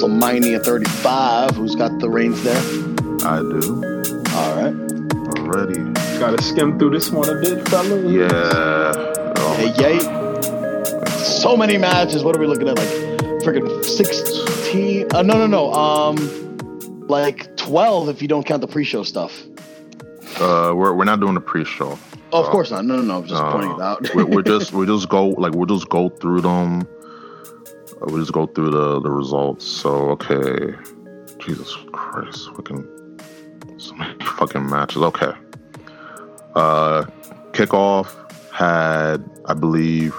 WrestleMania 35. Who's got the reins there? I do. All right. Already. Gotta skim through this one a bit, fella. Yeah. Oh, Hey, yay. So many matches. What are we looking at? Like freaking 16? Uh, no, no, no. Um, like 12 if you don't count the pre-show stuff. Uh, we're we're not doing the pre-show. Oh, of course not. No, no, no. I'm just Uh, pointing it out. we're, we're just we just go like we'll just go through them. We just go through the the results. So okay, Jesus Christ, fucking so many fucking matches. Okay. Uh, kickoff had I believe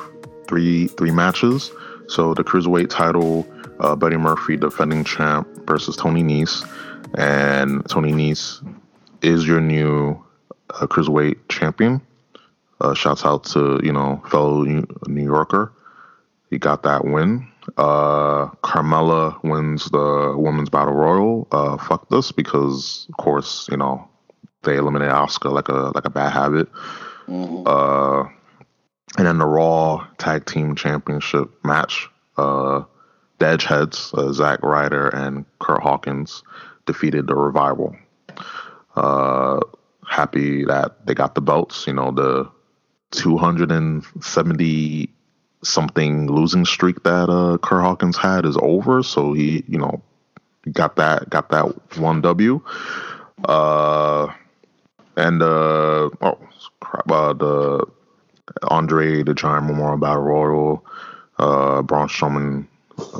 three three matches. So the cruiserweight title, uh, Buddy Murphy defending champ versus Tony Nese, and Tony Nese is your new uh, cruiserweight champion. Uh, shouts out to you know fellow New Yorker. He got that win. Uh, Carmella wins the women's battle royal. Uh, fuck this because of course you know they eliminated Oscar like a like a bad habit. Uh, and then the Raw Tag Team Championship match. Uh, the Edgeheads, uh, Zack Ryder and Curt Hawkins defeated the Revival. Uh, happy that they got the belts. You know the 270 something losing streak that uh Curt Hawkins had is over. So he, you know, got that got that one W. Uh and uh oh crap, uh the Andre the Giant Memorial Battle Royal, uh Braun Strowman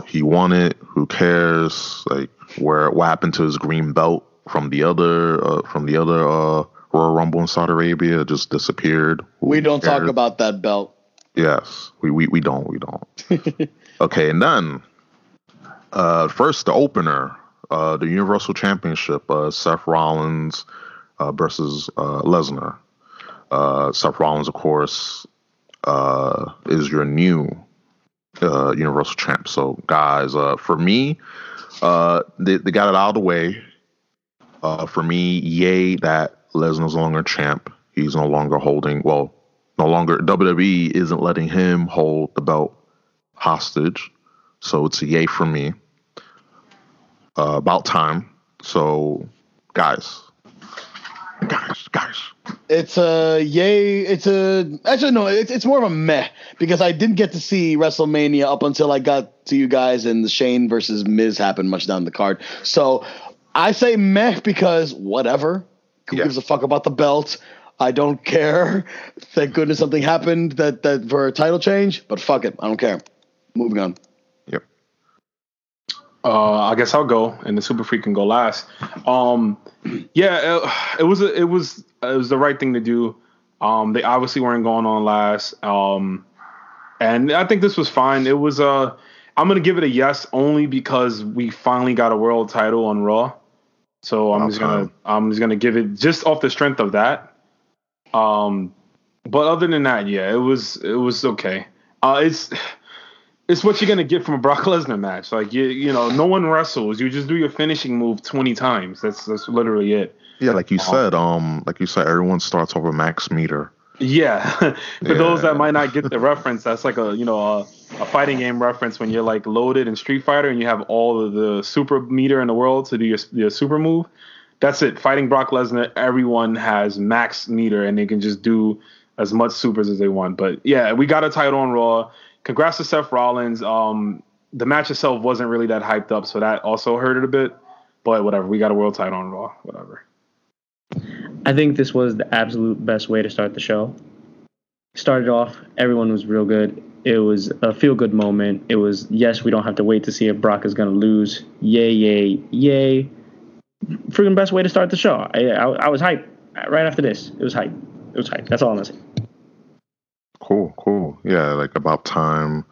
he won it. Who cares? Like where what happened to his green belt from the other uh, from the other uh Royal Rumble in Saudi Arabia? Just disappeared. Who we don't talk about that belt. Yes, we we, we don't we don't. okay, and then uh, first the opener, uh, the Universal Championship, uh, Seth Rollins uh, versus uh, Lesnar. Uh, Seth Rollins, of course, uh, is your new uh, Universal Champ. So, guys, uh, for me, uh, they, they got it out of the way. Uh, for me, yay that Lesnar's no longer champ. He's no longer holding. Well, no longer WWE isn't letting him hold the belt hostage. So it's a yay for me. Uh, about time. So, guys, guys, guys. It's a yay. It's a actually no. It's it's more of a meh because I didn't get to see WrestleMania up until I got to you guys and the Shane versus Miz happened much down the card. So I say meh because whatever. Who Yeah. gives a fuck about the belt? I don't care. Thank goodness something happened that that for a title change. But fuck it, I don't care. Moving on. Yep. Uh, I guess I'll go, and the Super Freak can go last. Um, yeah, it, it was a, it was it was the right thing to do. Um, they obviously weren't going on last, um, and I think this was fine. It was uh, I'm gonna give it a yes only because we finally got a world title on Raw. So I'm just gonna I'm just gonna give it just off the strength of that. Um, but other than that, yeah, it was it was okay. Uh, it's it's what you're gonna get from a Brock Lesnar match. Like you, you know, no one wrestles. You just do your finishing move 20 times. That's that's literally it. Yeah, like you said, um, like you said, everyone starts off a max meter. Yeah. For those that might not get the reference, that's like a you know a, a fighting game reference when you're like loaded in Street Fighter and you have all of the super meter in the world to do your your super move. That's it. Fighting Brock Lesnar, everyone has max meter and they can just do as much supers as they want. But yeah, we got a title on Raw. Congrats to Seth Rollins. Um, the match itself wasn't really that hyped up, so that also hurt it a bit. But whatever, we got a world title on Raw. Whatever. I think this was the absolute best way to start the show. Started off, everyone was real good. It was a feel good moment. It was, yes, we don't have to wait to see if Brock is going to lose. Yay, yay, yay. Freaking best way to start the show. I, I, I was hyped right after this. It was hype. It was hype. That's all I'm going to say. Cool, cool. Yeah, like about time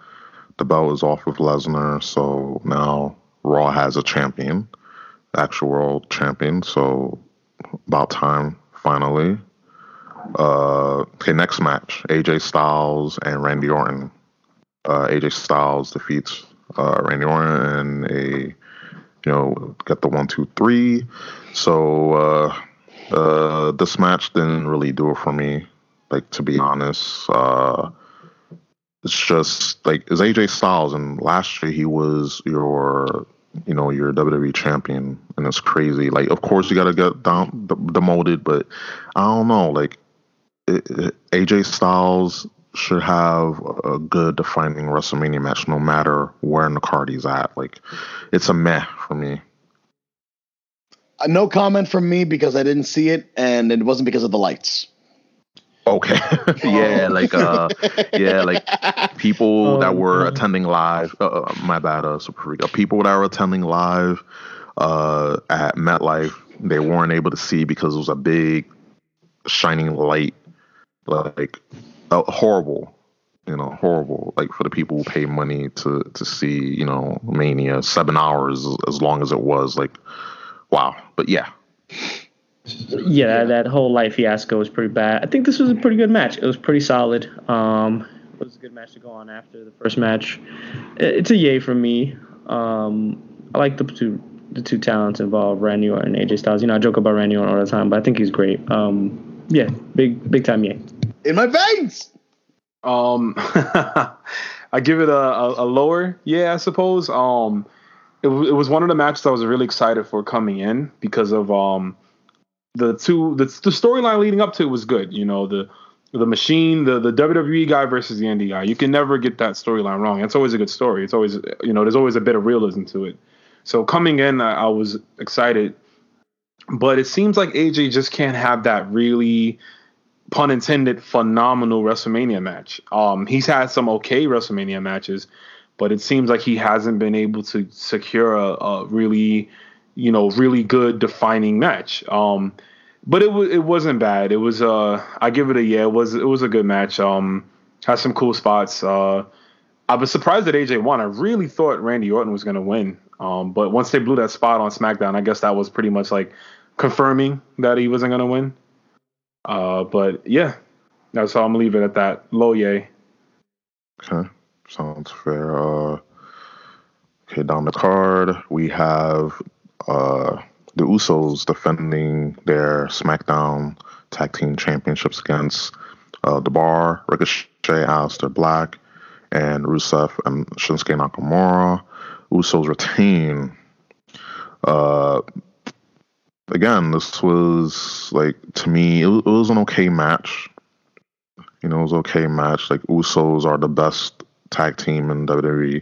the belt is off of Lesnar, so now Raw has a champion, actual world champion. So about time finally. Uh, okay, next match: AJ Styles and Randy Orton. Uh, AJ Styles defeats uh, Randy Orton in a you know get the one two three. So uh, uh, this match didn't really do it for me. Like to be honest, uh, it's just like it's AJ Styles, and last year he was your you know you're WWE champion and it's crazy. Like of course you got to get down demoted, but I don't know. Like it, it, AJ Styles should have a good defining WrestleMania match no matter where in the card he's at. Like it's a meh for me. Uh, no comment from me because I didn't see it and it wasn't because of the lights. Okay. yeah, like uh yeah, like people oh, that were attending live uh, uh, my bad uh super freak. Uh, people that were attending live uh at MetLife, they weren't able to see because it was a big shining light like uh, horrible you know horrible like for the people who pay money to to see you know mania seven hours as long as it was like wow but yeah yeah, that whole life fiasco was pretty bad. I think this was a pretty good match. It was pretty solid. Um, it was a good match to go on after the first match. It's a yay for me. Um, I like the two the two talents involved, Randy Orton and AJ Styles. You know, I joke about Randy Orton all the time, but I think he's great. Um, yeah, big big time yay. In my veins. Um, I give it a, a, a, lower, yeah, I suppose. Um, it, it was one of the matches I was really excited for coming in because of um the two the, the storyline leading up to it was good. You know the the machine, the the WWE guy versus the indie guy. You can never get that storyline wrong. It's always a good story. It's always you know there's always a bit of realism to it. So coming in, I, I was excited, but it seems like AJ just can't have that really pun intended phenomenal WrestleMania match. Um, he's had some okay WrestleMania matches, but it seems like he hasn't been able to secure a, a really you know, really good defining match. Um, but it was it wasn't bad. It was uh I give it a yeah. It was it was a good match. Um, had some cool spots. Uh, I was surprised that AJ won. I really thought Randy Orton was gonna win. Um, but once they blew that spot on SmackDown, I guess that was pretty much like confirming that he wasn't gonna win. Uh, but yeah, that's how I'm it at that. Low yay. Okay, sounds fair. Uh, okay, down the card we have uh, the Usos defending their SmackDown Tag Team Championships against uh, The Bar, Ricochet, Aleister Black, and Rusev and Shinsuke Nakamura. Usos retain. Uh, again, this was like to me, it, it was an okay match. You know, it was okay match. Like Usos are the best tag team in WWE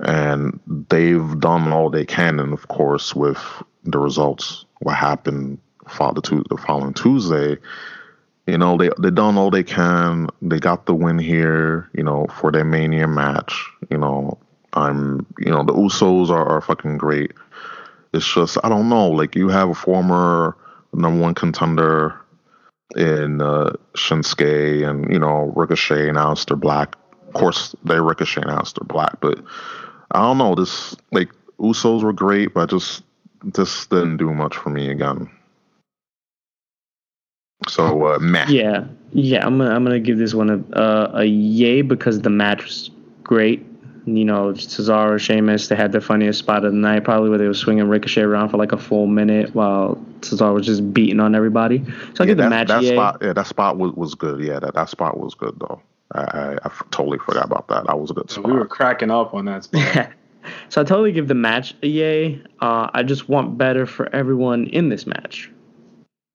and they've done all they can, and of course, with the results, what happened the, following Tuesday, you know, they they done all they can. They got the win here, you know, for their Mania match. You know, I'm, you know, the Usos are, are fucking great. It's just I don't know, like you have a former number one contender in uh, Shinsuke and you know Ricochet and Aleister Black. Of course, they Ricochet and Aleister Black, but I don't know. This like Usos were great, but just this didn't do much for me again. So uh, meh. Yeah, yeah. I'm gonna I'm gonna give this one a uh, a yay because the match was great. You know, Cesaro, Sheamus, they had the funniest spot of the night, probably where they were swinging Ricochet around for like a full minute while Cesaro was just beating on everybody. So I yeah, give the match that spot, yeah, that spot was, was good. Yeah, that, that spot was good though. I, I, I totally forgot about that. That was a good spot. We were cracking up on that spot. so I totally give the match a yay. Uh, I just want better for everyone in this match.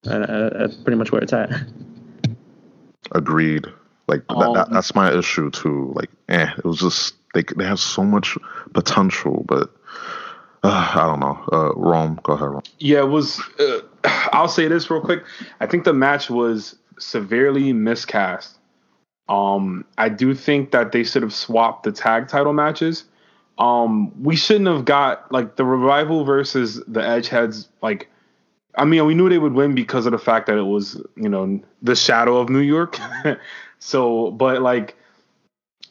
And uh, that's pretty much where it's at. Agreed. Like um, that, that's my issue too. Like, eh, it was just they they have so much potential, but uh, I don't know. Uh, Rome, go ahead. Rome. Yeah, it was. Uh, I'll say this real quick. I think the match was severely miscast. Um, I do think that they should have swapped the tag title matches. Um, we shouldn't have got like the revival versus the Edgeheads. Like, I mean, we knew they would win because of the fact that it was, you know, the shadow of New York. so, but like,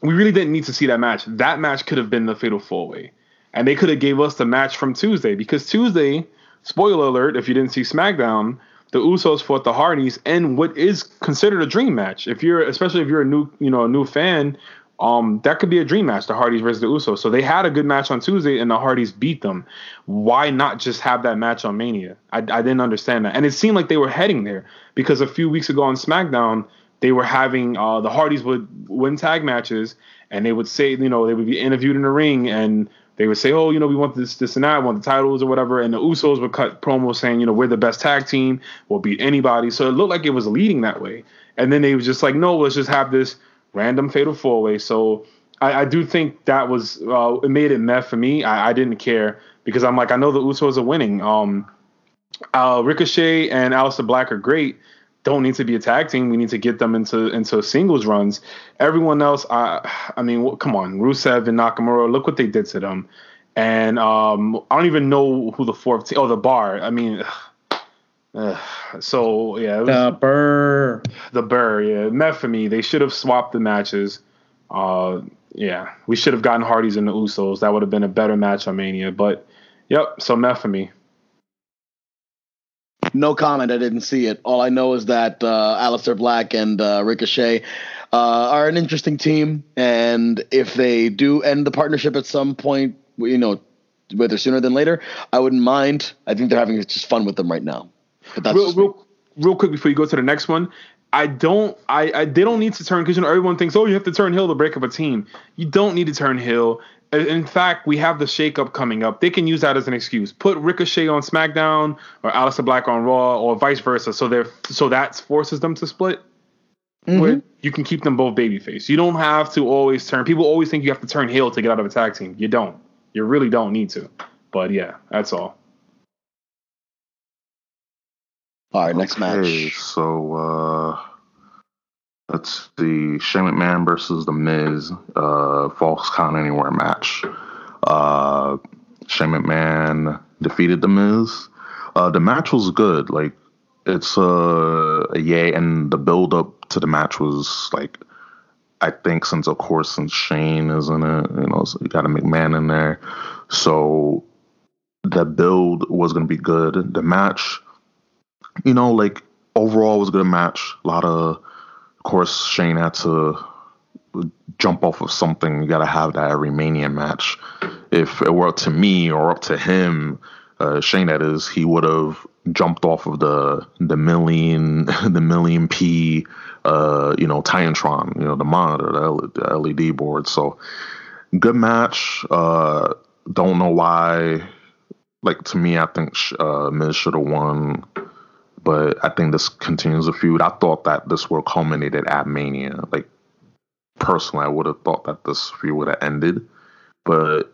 we really didn't need to see that match. That match could have been the fatal four way, and they could have gave us the match from Tuesday because Tuesday, spoiler alert, if you didn't see SmackDown, the Usos fought the Hardys and what is considered a dream match. If you're especially if you're a new you know a new fan, um, that could be a dream match, the Hardys versus the Usos. So they had a good match on Tuesday and the Hardys beat them. Why not just have that match on Mania? I, I didn't understand that. And it seemed like they were heading there because a few weeks ago on SmackDown, they were having uh, the Hardys would win tag matches and they would say, you know, they would be interviewed in the ring and they would say, "Oh, you know, we want this, this, and that, I want the titles or whatever," and the Usos would cut promos saying, "You know, we're the best tag team, we'll beat anybody." So it looked like it was leading that way, and then they was just like, "No, let's just have this random fatal four way." So I, I, do think that was uh, it made it meh for me. I, I, didn't care because I'm like, I know the Usos are winning. Um, uh, Ricochet and Aleister Black are great. Don't need to be a tag team. We need to get them into into singles runs. Everyone else, I I mean, come on, Rusev and Nakamura. Look what they did to them. And um, I don't even know who the fourth team. Oh, the Bar. I mean, uh, so yeah, was, the Burr. The Burr. Yeah, met for me. They should have swapped the matches. Uh, yeah, we should have gotten Hardys and the Usos. That would have been a better match on Mania. But yep, so meth for me. No comment. I didn't see it. All I know is that uh, Aleister Black and uh, Ricochet uh, are an interesting team, and if they do end the partnership at some point, you know, whether sooner than later, I wouldn't mind. I think they're having just fun with them right now. But that's real, real, real quick before you go to the next one. I don't. I, I they don't need to turn because you know everyone thinks oh you have to turn heel to break up a team. You don't need to turn heel. In fact, we have the shakeup coming up. They can use that as an excuse. Put Ricochet on SmackDown or Aleister Black on Raw or vice versa. So they're so that forces them to split. Mm-hmm. Where you can keep them both babyface. You don't have to always turn. People always think you have to turn heel to get out of a tag team. You don't. You really don't need to. But yeah, that's all. All right, next okay, match. So uh let's see, Shane McMahon versus The Miz, uh, Falls Count Anywhere match. Uh, Shane McMahon defeated The Miz. Uh, the match was good. Like it's uh, a yay, and the build up to the match was like, I think since of course since Shane is in it, you know, so you got a McMahon in there, so the build was gonna be good. The match you know, like overall was a good match. A lot of, of course, Shane had to jump off of something. You got to have that every Mania match. If it were up to me or up to him, uh, Shane that is, he would have jumped off of the the million the million P, uh, you know, Titantron, you know, the monitor, the, LED board. So good match. Uh, don't know why. Like to me, I think uh, Miz should have won but I think this continues a feud. I thought that this would culminated at Mania. Like personally, I would have thought that this feud would have ended, but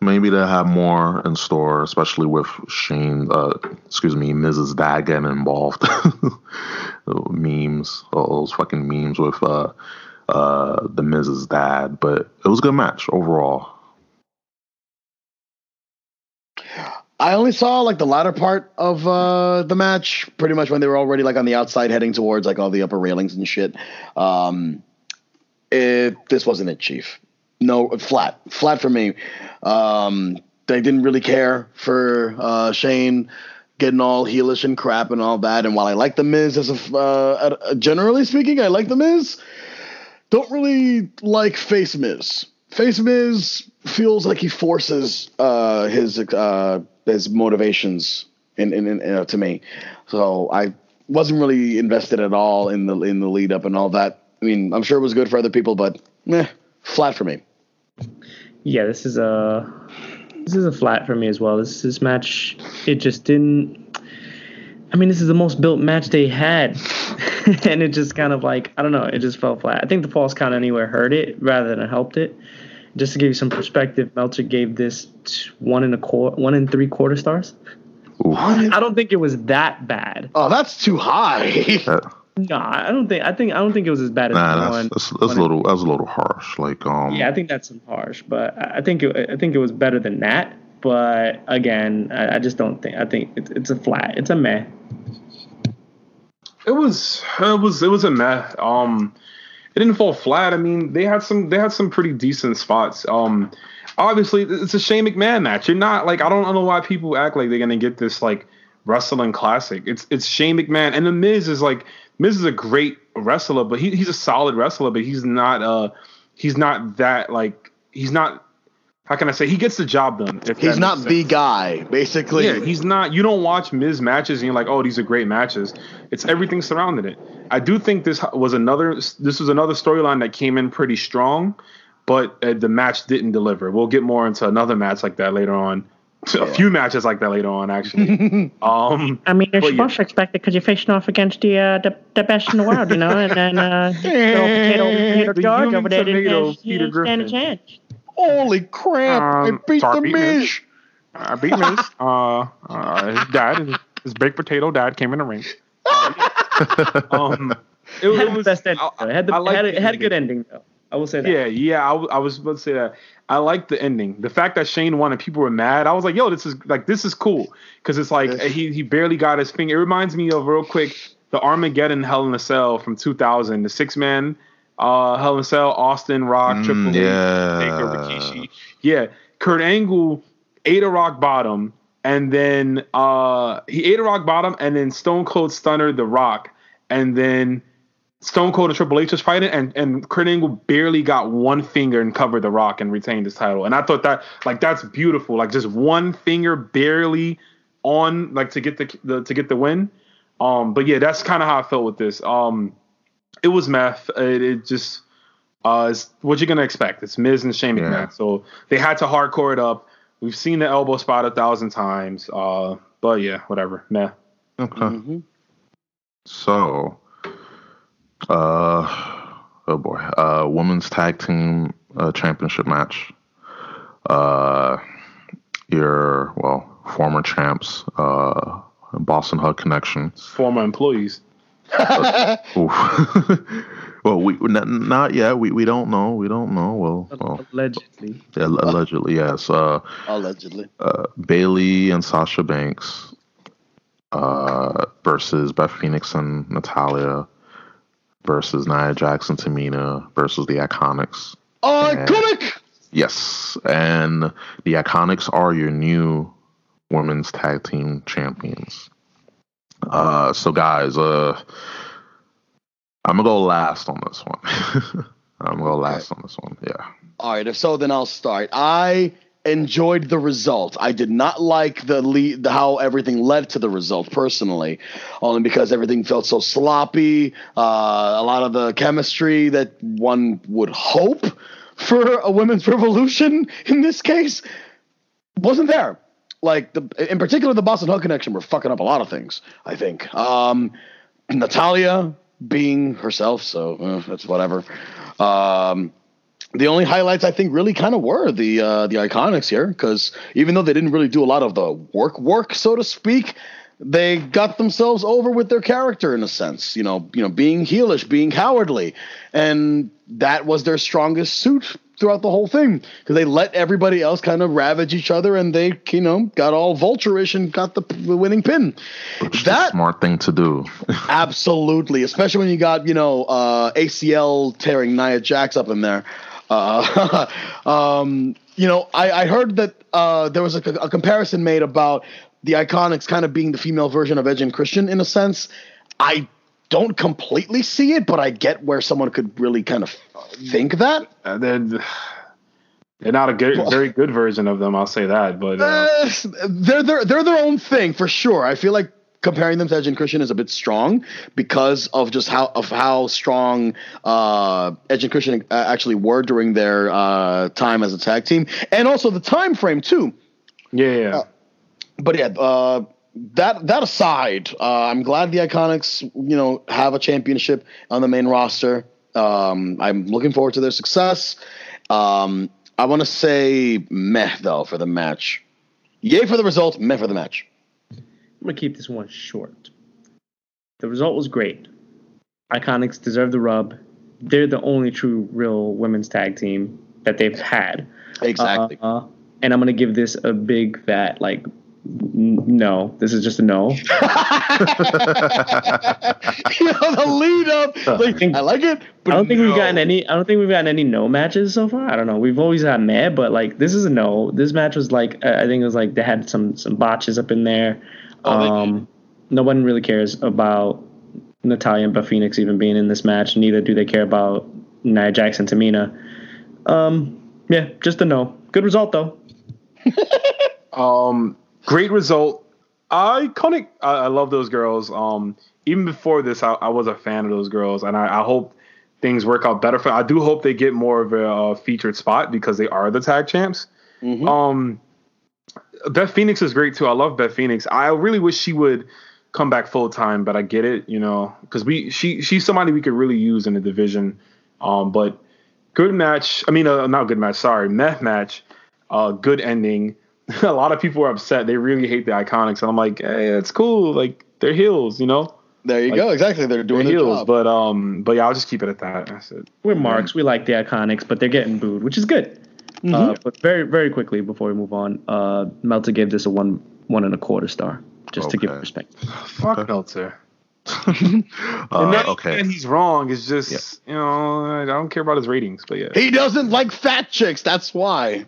maybe they have more in store, especially with Shane. Uh, excuse me, Mrs. Dad getting involved. memes, all those fucking memes with uh, uh, the Mrs. Dad. But it was a good match overall. I only saw like the latter part of uh, the match, pretty much when they were already like on the outside heading towards like all the upper railings and shit. Um, it this wasn't it, Chief. No, flat, flat for me. Um, they didn't really care for uh, Shane getting all heelish and crap and all that. And while I like the Miz as a uh, generally speaking, I like the Miz. Don't really like Face Miz. Face Miz feels like he forces uh, his uh, his motivations in, in, in uh, to me. So I wasn't really invested at all in the in the lead up and all that. I mean, I'm sure it was good for other people, but eh, flat for me. Yeah, this is a this is a flat for me as well. This this match it just didn't. I mean, this is the most built match they had, and it just kind of like I don't know. It just fell flat. I think the falls count anywhere hurt it rather than helped it just to give you some perspective, Meltzer gave this one and a quarter, one and three quarter stars. What? I don't think it was that bad. Oh, that's too high. no, I don't think. I think I don't think it was as bad as nah, one. That's, that's, that's a little. That's a little harsh. Like um. Yeah, I think that's some harsh, but I think it, I think it was better than that. But again, I, I just don't think. I think it's, it's a flat. It's a meh. It was. It was. It was a meh. Um it didn't fall flat. I mean, they had some they had some pretty decent spots. Um, obviously, it's a Shane McMahon match. You're not like I don't know why people act like they're gonna get this like wrestling classic. It's it's Shane McMahon and the Miz is like Miz is a great wrestler, but he, he's a solid wrestler, but he's not uh he's not that like he's not how can I say he gets the job done? he's not the guy, basically. Yeah, he's not. You don't watch Miz matches and you're like, oh, these are great matches. It's everything surrounding it. I do think this was another. This was another storyline that came in pretty strong, but uh, the match didn't deliver. We'll get more into another match like that later on. A few matches like that later on, actually. um, I mean, you're But yeah. supposed to expect it because you're facing off against the, uh, the the best in the world, you know. And then uh, little potato, potato The George over there didn't tomato, have, Peter didn't stand a chance. Holy crap! I Um, beat the sorry, man. Miz. I beat Miz. Uh, uh, his dad, his, his baked potato dad, came in the ring. um, it, It had it the was best ending. I- though. It had, the, I had, a, the it had a good ending. ending, though. I will say that. Yeah, yeah. I was about to say that. I like the ending. The fact that Shane won and people were mad. I was like, yo, this is like this is cool because it's like Yes. he he barely got his finger. It reminds me of real quick the Armageddon Hell in a Cell from 2000, the six man uh, Hell in Cell, Austin Rock, Mm, Triple H, yeah. Taker, Rikishi. Yeah, Kurt Angle ate a rock bottom, and then uh, he ate a rock bottom, and then Stone Cold Stunner the Rock, and then Stone Cold and Triple H was fighting, and and Kurt Angle barely got one finger and covered the Rock and retained his title. And I thought that like that's beautiful, like just one finger barely on like to get the, the to get the win. Um, but yeah, that's kind of how I felt with this. Um, it was meth. It, it just uh, it's what you're gonna expect. It's Miz and Shane Yeah. So they had to hardcore it up. We've seen the elbow spot a thousand times. Uh, but yeah, whatever. Meh. Okay. Mhm. So, uh, oh boy, uh, women's tag team uh, championship match. Uh, your well, former champs, uh, Boston Hug Connection. Former employees. Oof. well, we n- not yet. We we don't know. We don't know. Well, well Allegedly. allegedly, yes. Uh, Allegedly. uh, Bayley and Sasha Banks uh, versus Beth Phoenix and Natalya versus Nia Jax and, Tamina versus the Iconics. Iconic. Yes, and the Iconics are your new women's tag team champions. Uh, so guys, uh, I'm gonna go last on this one. I'm gonna go last on this one. Yeah. All right, if so, then I'll start. I enjoyed the result. I did not like the lead, the, how everything led to the result personally, only because everything felt so sloppy. Uh, a lot of the chemistry that one would hope for a women's revolution in this case wasn't there. Like the, in particular, the Boss 'n' Hug connection were fucking up a lot of things. I think um, Natalya being herself, so uh, that's whatever. Um, the only highlights I think really kind of were the uh, the iconics here because even though they didn't really do a lot of the work work so to speak, they got themselves over with their character in a sense. You know, you know, being heelish, being cowardly, and that was their strongest suit throughout the whole thing because they let everybody else kind of ravage each other and they you know got all vulture-ish and got the, the winning pin. Which That- smart thing to do. Absolutely, especially when you got you know uh, ACL tearing Nia Jax up in there. Uh, um, you know, I, I heard that uh, there was a, a comparison made about the Iconics kind of being the female version of Edge and Christian in a sense. I don't completely see it, but I get where someone could really kind of think that. Uh, they're they're not a good, very good version of them. I'll say that. But uh, Uh, they're they're they're their own thing for sure. I feel like comparing them to Edge and Christian is a bit strong because of just how of how strong uh, Edge and Christian uh, actually were during their uh, time as a tag team, and also the time frame too. yeah, yeah. But yeah, uh, that that aside, uh, I'm glad the Iconics you know have a championship on the main roster. Um, I'm looking forward to their success. Um, I want to say meh though for the match. Yay for the result, meh for the match. I'm gonna keep this one short. The result was great. Iconics deserve the rub. They're the only true real women's tag team that they've had. Exactly. Uh, and I'm gonna give this a big fat like no. This is just a no. you know, the lead up. Like, I like it, but I don't think no. we've gotten any. I don't think we've gotten any no matches so far. I don't know. We've always had meh, but like this is a no. This match was like uh, I think it was like they had some some botches up in there. Oh, um, no one really cares about Natalya and Beth Phoenix even being in this match. Neither do they care about Nia Jax and, Tamina. Um, yeah, just a no. Good result though. Um, great result. Iconic. I, I love those girls. Um, even before this, I, I was a fan of those girls, and I, I hope things work out better for. I do hope they get more of a uh, featured spot because they are the tag champs. Mhm. Um, Beth Phoenix is great too. I love Beth Phoenix. I really wish she would come back full time, but I get it, you know, because we she she's somebody we could really use in the division. Um, but good match. I mean, uh, not good match. Sorry, meth match. Uh, good ending. a lot of people are upset. They really hate the Iconics, and I'm like, hey, it's cool. Like they're heels, you know. There you Like, go. Exactly. They're They're doing their heels, job. but um, but yeah, I'll just keep it at that. That's it. We're marks. We like the iconics, but they're getting booed, which is good. Mm-hmm. Uh, but very, very quickly before we move on, uh, Meltzer gave this a one, one and a quarter star, just to give Okay. perspective. Fuck Meltzer. uh, And not okay. that he's wrong. It's just you know I don't care about his ratings, but yeah. he doesn't like fat chicks. That's why.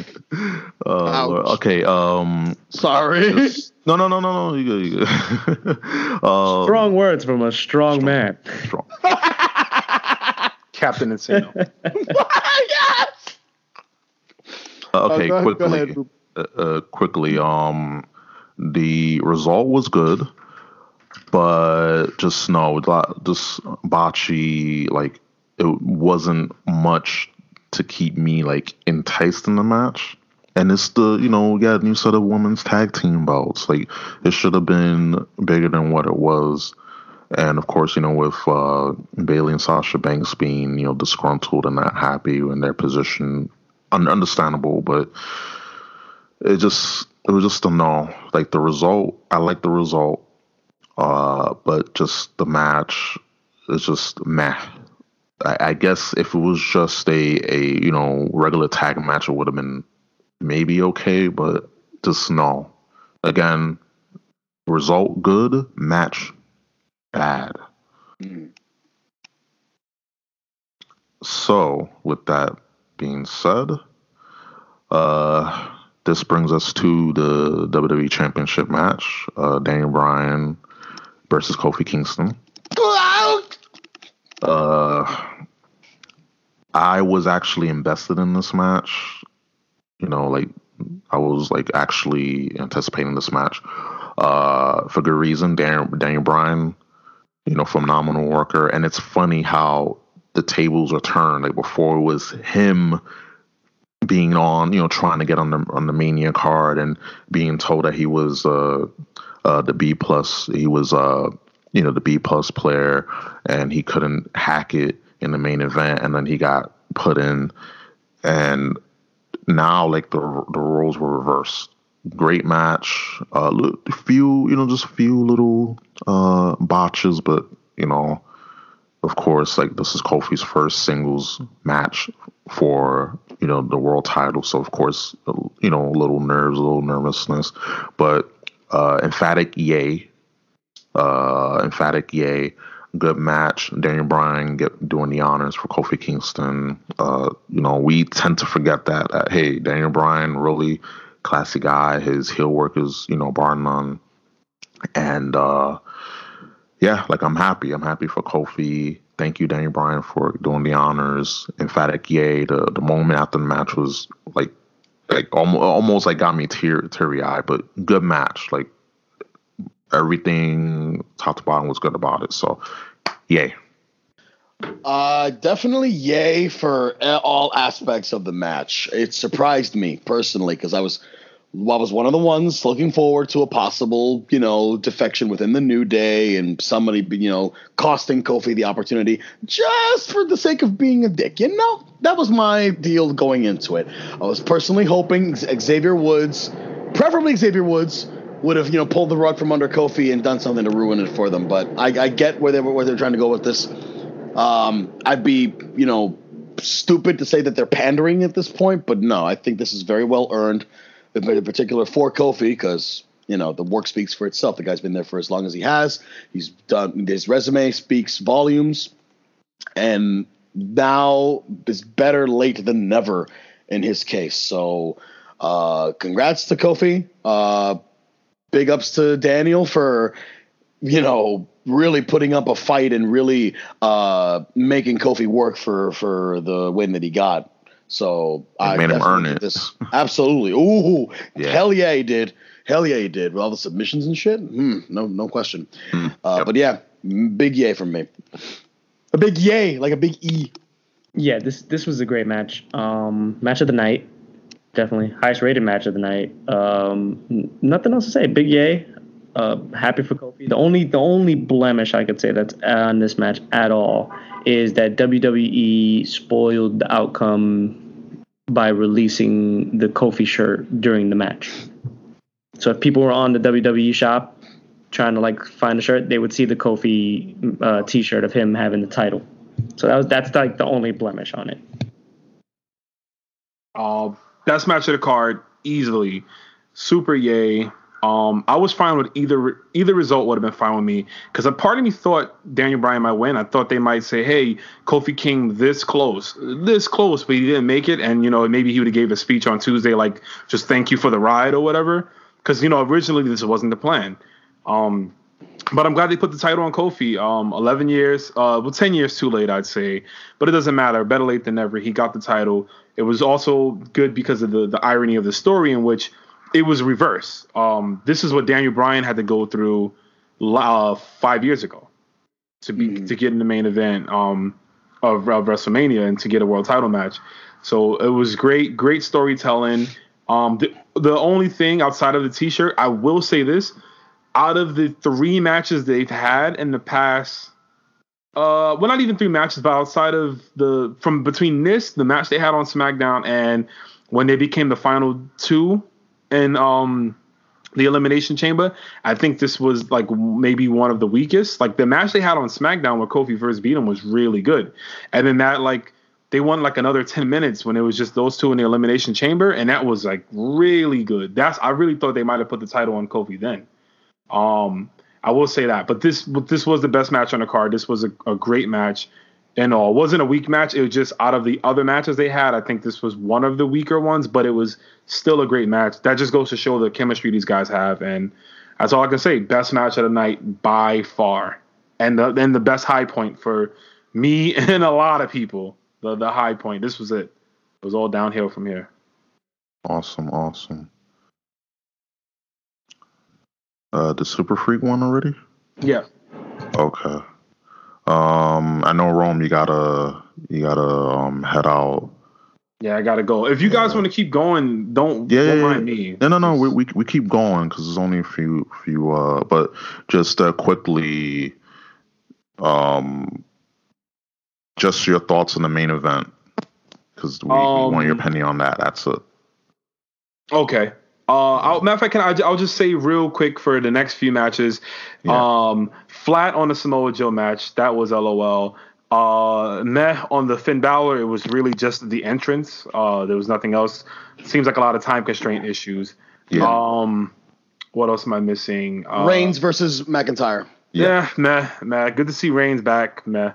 Oof. uh, Lord. okay. Um. Sorry. just- no, no, no, no, no. You good? You good? uh, Strong words from a strong, man. strong. Captain Insano. yes. Uh, okay, go go quickly. ahead, uh, uh, quickly. Um, the result was good, but just no, just botchy. Like it wasn't much to keep me like enticed in the match. And it's the you know we got a new set of women's tag team belts. Like it should have been bigger than what it was. And of course, you know, with uh, Bayley and Sasha Banks being, you know, disgruntled and not happy in their position, un- understandable, but it just it was just a no. Like the result, I like the result, uh, but just the match is just meh. I, I guess if it was just a a you know regular tag match, it would have been maybe okay, but just no. Again, result good, match bad. Mm. So, with that being said, uh, this brings us to the WWE Championship match: uh, Daniel Bryan versus Kofi Kingston. Uh, I was actually invested in this match. You know, like I was like actually anticipating this match. Uh, for good reason. Daniel, Daniel Bryan, you know, phenomenal worker, and it's funny how the tables are turned. Like before, it was him being on, you know, trying to get on the on the Mania card and being told that he was uh, uh, the B plus. He was uh, you know, the B plus player, and he couldn't hack it in the main event, and then he got put in, and now like the the roles were reversed. Great match. Uh, li- few, you know, just a few little uh botches, but you know, of course, like this is Kofi's first singles match for you know the world title, so of course, you know, a little nerves, a little nervousness, but uh, emphatic yay, uh, emphatic yay, good match. Daniel Bryan get doing the honors for Kofi Kingston. Uh, you know, we tend to forget that. That hey, Daniel Bryan really classy guy. His heel work is you know bar none, and uh, yeah, like I'm happy. I'm happy for Kofi. Thank you, Daniel Bryan, for doing the honors. Emphatic yay. The the moment after the match was like like almost almost like got me tear teary eyed, but good match. Like everything top to bottom was good about it. So yay. Uh, definitely yay for all aspects of the match. It surprised me personally because I was, I was one of the ones looking forward to a possible, you know, defection within the New Day and somebody, you know, costing Kofi the opportunity just for the sake of being a dick. You know, that was my deal going into it. I was personally hoping Xavier Woods, preferably Xavier Woods, would have you know pulled the rug from under Kofi and done something to ruin it for them. But I, I get where they were where they're trying to go with this. Um, I'd be, you know, stupid to say that they're pandering at this point, but no, I think this is very well earned, in particular for Kofi, because you know the work speaks for itself. The guy's been there for as long as he has. He's done his resume speaks volumes, and now is better late than never in his case. So, uh, congrats to Kofi. Uh, big ups to Daniel for you know really putting up a fight and really uh, making Kofi work for for the win that he got. So I made him earn it. This absolutely. Ooh, Yeah. hell yeah, he did. Hell yeah, he did. With all the submissions and shit. Hmm, no, no question. Hmm, Uh, yep. But yeah, big yay from me. A big yay, like a big E. Yeah, this this was a great match. Um, match of the night, definitely highest rated match of the night. Um, nothing else to say. Big yay. Uh, happy for Kofi. The only the only blemish I could say that's on this match at all is that WWE spoiled the outcome by releasing the Kofi shirt during the match. So if people were on the WWE shop trying to like find a shirt, they would see the Kofi uh, T-shirt of him having the title. So that was that's like the only blemish on it. Uh, best match of the card, easily. Super yay. Um, I was fine with either either result would have been fine with me because a part of me thought Daniel Bryan might win. I thought they might say, "Hey, Kofi King, this close, this close," but he didn't make it, and you know maybe he would have gave a speech on Tuesday like just thank you for the ride or whatever. Because you know originally this wasn't the plan. Um, but I'm glad they put the title on Kofi. Um, 11 years, uh, well, 10 years too late, I'd say. But it doesn't matter. Better late than never. He got the title. It was also good because of the, the irony of the story in which it was reverse. Um, this is what Daniel Bryan had to go through uh, five years ago to be Mhm. to get in the main event um, of, of WrestleMania and to get a world title match. So it was great, great storytelling. Um, the, the only thing outside of the T-shirt, I will say this: out of the three matches they've had in the past, uh, well, not even three matches, but outside of the from between this, the match they had on SmackDown, and when they became the final two in um the Elimination Chamber, I think this was like maybe one of the weakest. Like the match they had on SmackDown where Kofi first beat him was really good, and then that like they won like another 10 minutes when it was just those two in the elimination chamber and that was like really good. That's i really thought they might have put the title on kofi then. Um i will say that but this this was the best match on the card this was a, a great match and all it wasn't a weak match it was just out of the other matches they had i think this was one of the weaker ones but it was still a great match that just goes to show the chemistry these guys have and that's all i can say best match of the night by far and the and the best high point for me and a lot of people the the high point. This was it. It was all downhill from here. Awesome, awesome. Uh, the Super Freak one already? Yeah. Okay. Um, I know Rome. You gotta, you gotta um head out. Yeah, I gotta go. If you guys want to keep going, don't Yeah, don't yeah, mind me. No, no, no. We we, we keep going because there's only a few few. Uh, but just uh, quickly, um, just your thoughts on the main event because we, we want your Um, opinion on that. That's it. Okay. Uh, I'll, matter of fact, can I, I'll just say real quick for the next few matches. Yeah. Um, flat on the Samoa Joe match, that was LOL. Uh, meh on the Finn Balor, it was really just the entrance. Uh, there was nothing else. Seems like a lot of time constraint issues. Yeah. Um, what else am I missing? Uh, Reigns versus McIntyre. Yeah, meh, meh. Good to see Reigns back, meh.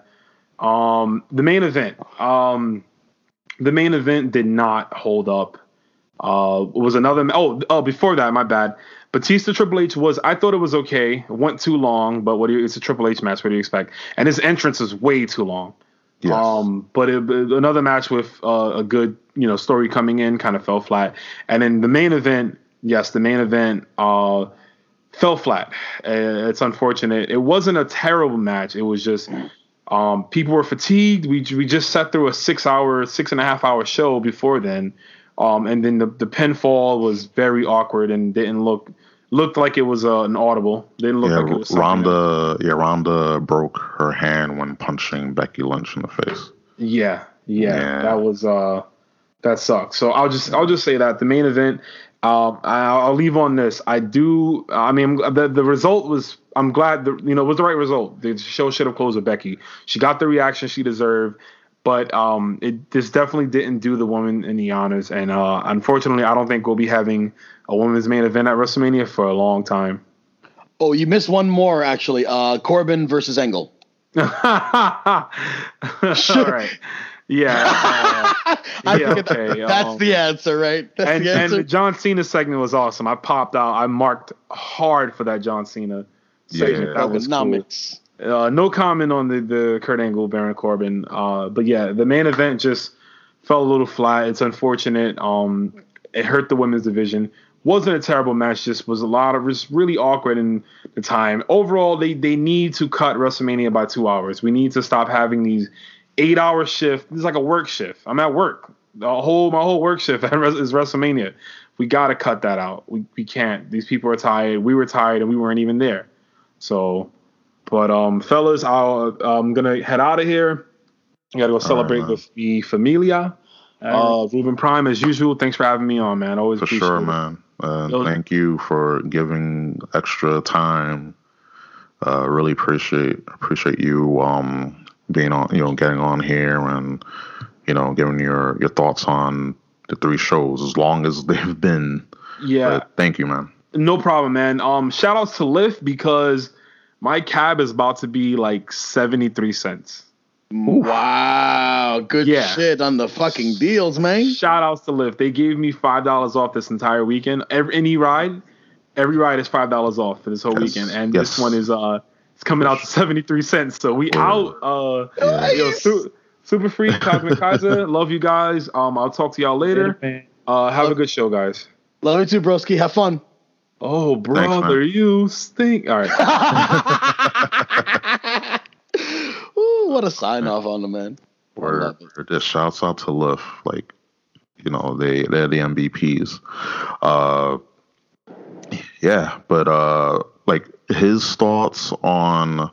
Um, the main event. Um, the main event did not hold up. Uh, was another. Oh, oh, before that, my bad. Batista Triple H was. I thought it was okay. It went too long, but what do you? It's a Triple H match. What do you expect? And his entrance is way too long. Yes. Um, but it, another match with uh, a good, you know, story coming in kind of fell flat. And then the main event, yes, the main event uh, fell flat. Uh, it's unfortunate. It wasn't a terrible match. It was just um, people were fatigued. We we just sat through a six hour, six and a half hour show before then. Um, and then the the pinfall was very awkward and didn't look looked like it was uh, an audible. Didn't look yeah, like it was something that- Ronda. Yeah, Ronda broke her hand when punching Becky Lynch in the face. Yeah, yeah, Yeah. that was uh, that sucks. So I'll just I'll just say that the main event. Um, I'll, I'll leave on this. I do. I mean, the the result was. I'm glad. The, you know, it was the right result. The show should have closed with Becky. She got the reaction she deserved, but um, it this definitely didn't do the woman any honors. And uh, unfortunately, I don't think we'll be having a women's main event at WrestleMania for a long time. Oh, you missed one more actually. Uh, Corbin versus Angle. All right. Yeah. uh, I Yeah, think okay, that's um, the answer, right? That's and, the and answer. the John Cena segment was awesome. I popped out. I marked hard for that John Cena segment. Yeah. that was cool. Uh, no comment on the, the Kurt Angle Baron Corbin. Uh, but yeah, the main event just fell a little flat. It's unfortunate. Um, it hurt the women's division. wasn't a terrible match. Just was a lot of just really awkward in the time. Overall, they they need to cut WrestleMania by two hours. We need to stop having these eight hour shift. Is like a work shift. I'm at work. The whole my whole work shift is WrestleMania. We got to cut that out. We we can't. These people are tired. We were tired and we weren't even there. So, but um, fellas, I'll, I'm gonna head out of here. I gotta go celebrate right, with the familia. Uh, Ruben Prime, as usual. Thanks for having me on, man. Always for sure, it. man. Uh, thank you for giving extra time. Uh, really appreciate appreciate you um, being on, you know, getting on here and you know, giving your your thoughts on the three shows as long as they've been. Yeah. But thank you, man. No problem, man. Um, shout outs to Lyft because my cab is about to be like seventy three cents. Wow, good yeah. shit on the fucking deals, man. Shout outs to Lyft. They gave me five dollars off this entire weekend. Every any ride, every ride is five dollars off for this whole yes. weekend, and yes. this one is uh, it's coming out to seventy three cents. So we out. Uh, nice. yo, su- super free Cosmic Kaiser. Love you guys. Um, I'll talk to y'all later. Uh, have a good show, guys. Love you too, broski. Have fun. Oh, brother, Thanks, you stink. All right. Ooh, what a sign off on the man. Word. Just shouts out to Lyft. Like, you know, they they're the MVPs. Uh, yeah, but uh, like his thoughts on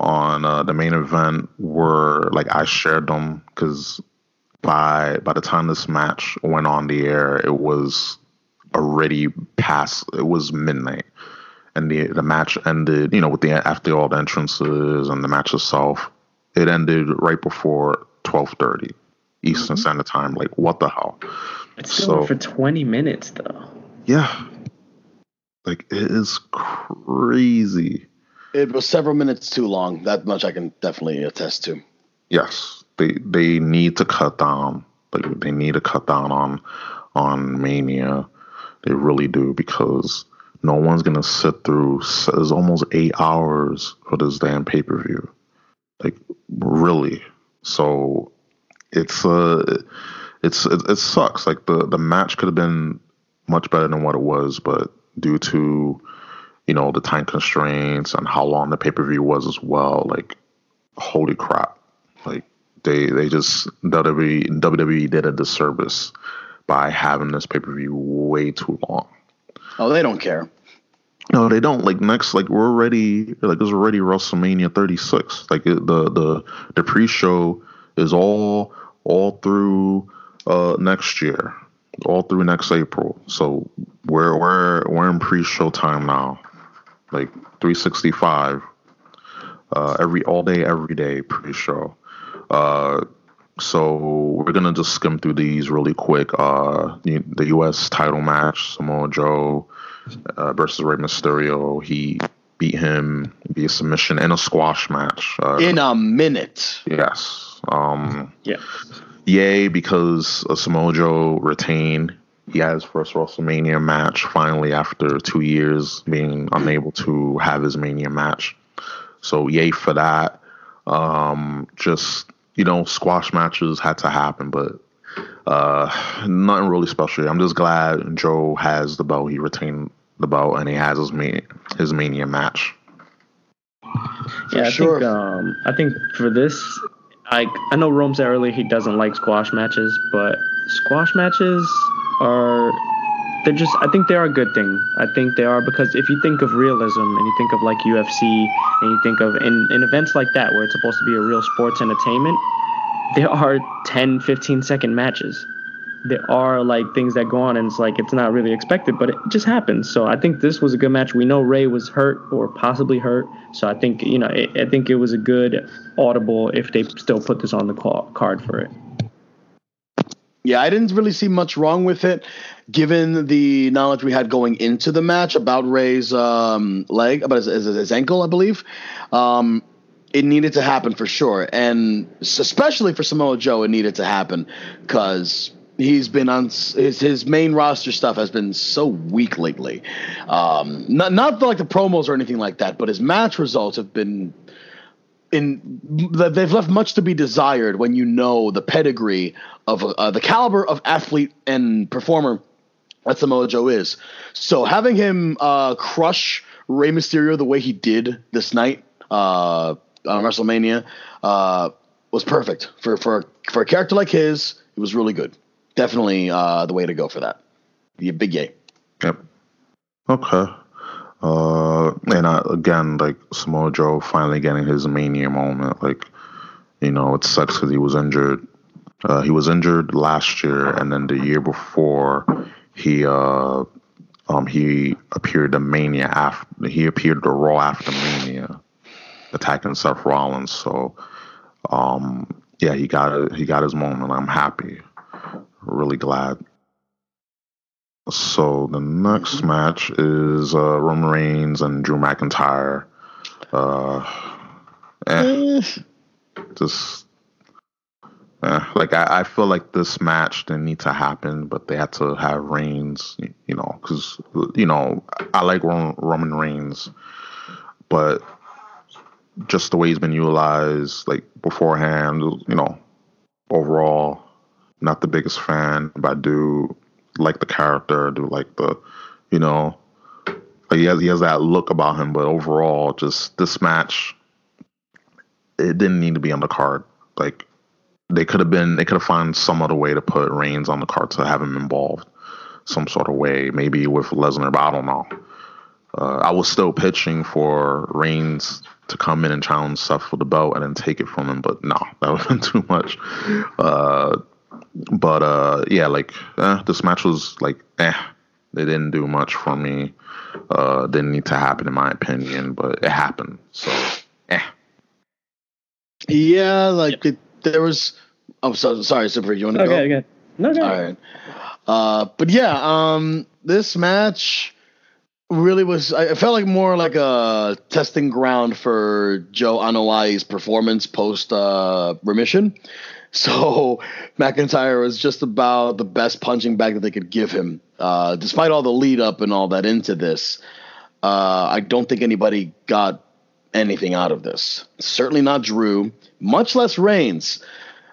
on uh, the main event were like I shared them because by by the time this match went on the air, it was already past. It was midnight, and the the match ended. You know, with the after all the entrances and the match itself, it ended right before twelve thirty Eastern mm-hmm. Standard Time. Like, what the hell? It's still so, for twenty minutes though. Yeah, like it is crazy. It was several minutes too long. That much I can definitely attest to. Yes, they they need to cut down. Like they need to cut down on on Mania. They really do because no one's gonna sit through. It's almost eight hours for this damn pay per view. Like really. So it's uh it's it, it sucks. Like the the match could have been much better than what it was, but due to you know the time constraints and how long the pay per view was as well. Like, holy crap! Like they they just WWE WWE did a disservice by having this pay per view way too long. Oh, they don't care. No, they don't. Like next, like we're already like there's already WrestleMania 36. Like the the the pre-show is all all through uh next year, all through next April. So we're we're we're in pre-show time now like 365 uh, every all day, every day pre-show. Uh, so we're gonna just skim through these really quick. Uh, the, U.S. title match: Samoa Joe uh, versus Rey Mysterio. He beat him via submission in a squash match. Uh, in a minute. Yes. Um, yeah. Yay, because uh, Samoa Joe retained he had his first WrestleMania match finally after two years being unable to have his Mania match. So yay for that. Um, just you know, squash matches had to happen, but uh, nothing really special. I'm just glad Joe has the belt. He retained the belt, and he has his Mania, his Mania match. Yeah, I sure. think um, I think for this, I I know Rome said earlier he doesn't like squash matches, but squash matches are they're just I think they are a good thing. I think they are because if you think of realism and you think of like UFC and you think of in, in events like that where it's supposed to be a real sports entertainment, there are 10, 15 second matches. There are like things that go on and it's like it's not really expected, but it just happens. So I think this was a good match. We know Rey was hurt or possibly hurt, so I think you know it, I think it was a good audible if they still put this on the card for it. Yeah, I didn't really see much wrong with it, given the knowledge we had going into the match about Rey's um, leg, about his, his, his, ankle, I believe. Um, it needed to happen for sure, and especially for Samoa Joe, it needed to happen because he's been on his his main roster stuff has been so weak lately. Um, not not like the promos or anything like that, but his match results have been in they've left much to be desired when you know the pedigree of uh, the caliber of athlete and performer that Samoa Joe is. So having him uh, crush Rey Mysterio the way he did this night uh, on WrestleMania uh, was perfect for for for a character like his. It was really good. Definitely uh, the way to go for that. A big yay. Yep. Okay. Uh, and again, like Samoa Joe finally getting his mania moment. Like, you know, it sucks because he was injured. Uh, he was injured last year, and then the year before, he uh, um, he appeared to Mania after he appeared to Raw after Mania, attacking Seth Rollins. So, um, yeah, he got he got his moment. I'm happy, really glad. So the next match is uh, Roman Reigns and Drew McIntyre. Uh, eh, just eh, like I, I feel like this match didn't need to happen, but they had to have Reigns, you know, because you know I like Roman, Reigns, but just the way he's been utilized, like beforehand, you know, overall, not the biggest fan, but I do like the character, do like the, you know, like he has he has that look about him. But overall, just this match, it didn't need to be on the card. Like they could have been, they could have found some other way to put Reigns on the card to have him involved, some sort of way, maybe with Lesnar. But I don't know. Uh, I was still pitching for Reigns to come in and challenge Seth for the belt and then take it from him, but no, that would have been too much. Uh, but uh, yeah, like eh, this match was like eh, they didn't do much for me. Uh, didn't need to happen in my opinion, but it happened. So eh. Yeah, like it, there was. I'm so sorry, Super. You want to Okay, go? okay. Okay. No, go. All right. Uh, but yeah, um, this match really was. I felt like more like a testing ground for Joe Anoa'i's performance post uh, remission. So McIntyre was just about the best punching bag that they could give him, uh, despite all the lead up and all that into this. Uh, I don't think anybody got anything out of this. Certainly not Drew, much less Reigns.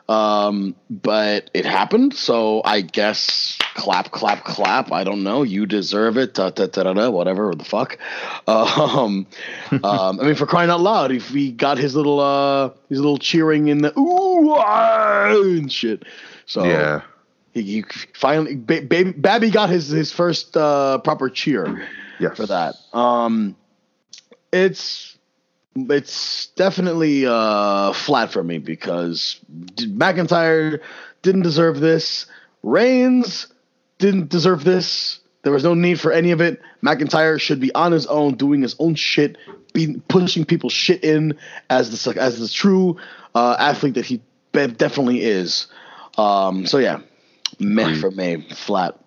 Um, but it happened, so I guess clap, clap, clap. I don't know. You deserve it. Da, da, da, da, da, whatever the fuck. Um, um, I mean, for crying out loud, if he got his little uh, his little cheering in the ooh ah, and shit. So Yeah, he, he finally, ba- baby, Babby got his his first uh, proper cheer yes. for that. Um, it's it's definitely uh, flat for me because McIntyre didn't deserve this. Reigns didn't deserve this. There was no need for any of it. McIntyre should be on his own, doing his own shit, be pushing people's shit in as the as the true uh, athlete that he definitely is. Um, so yeah, meh for me, flat.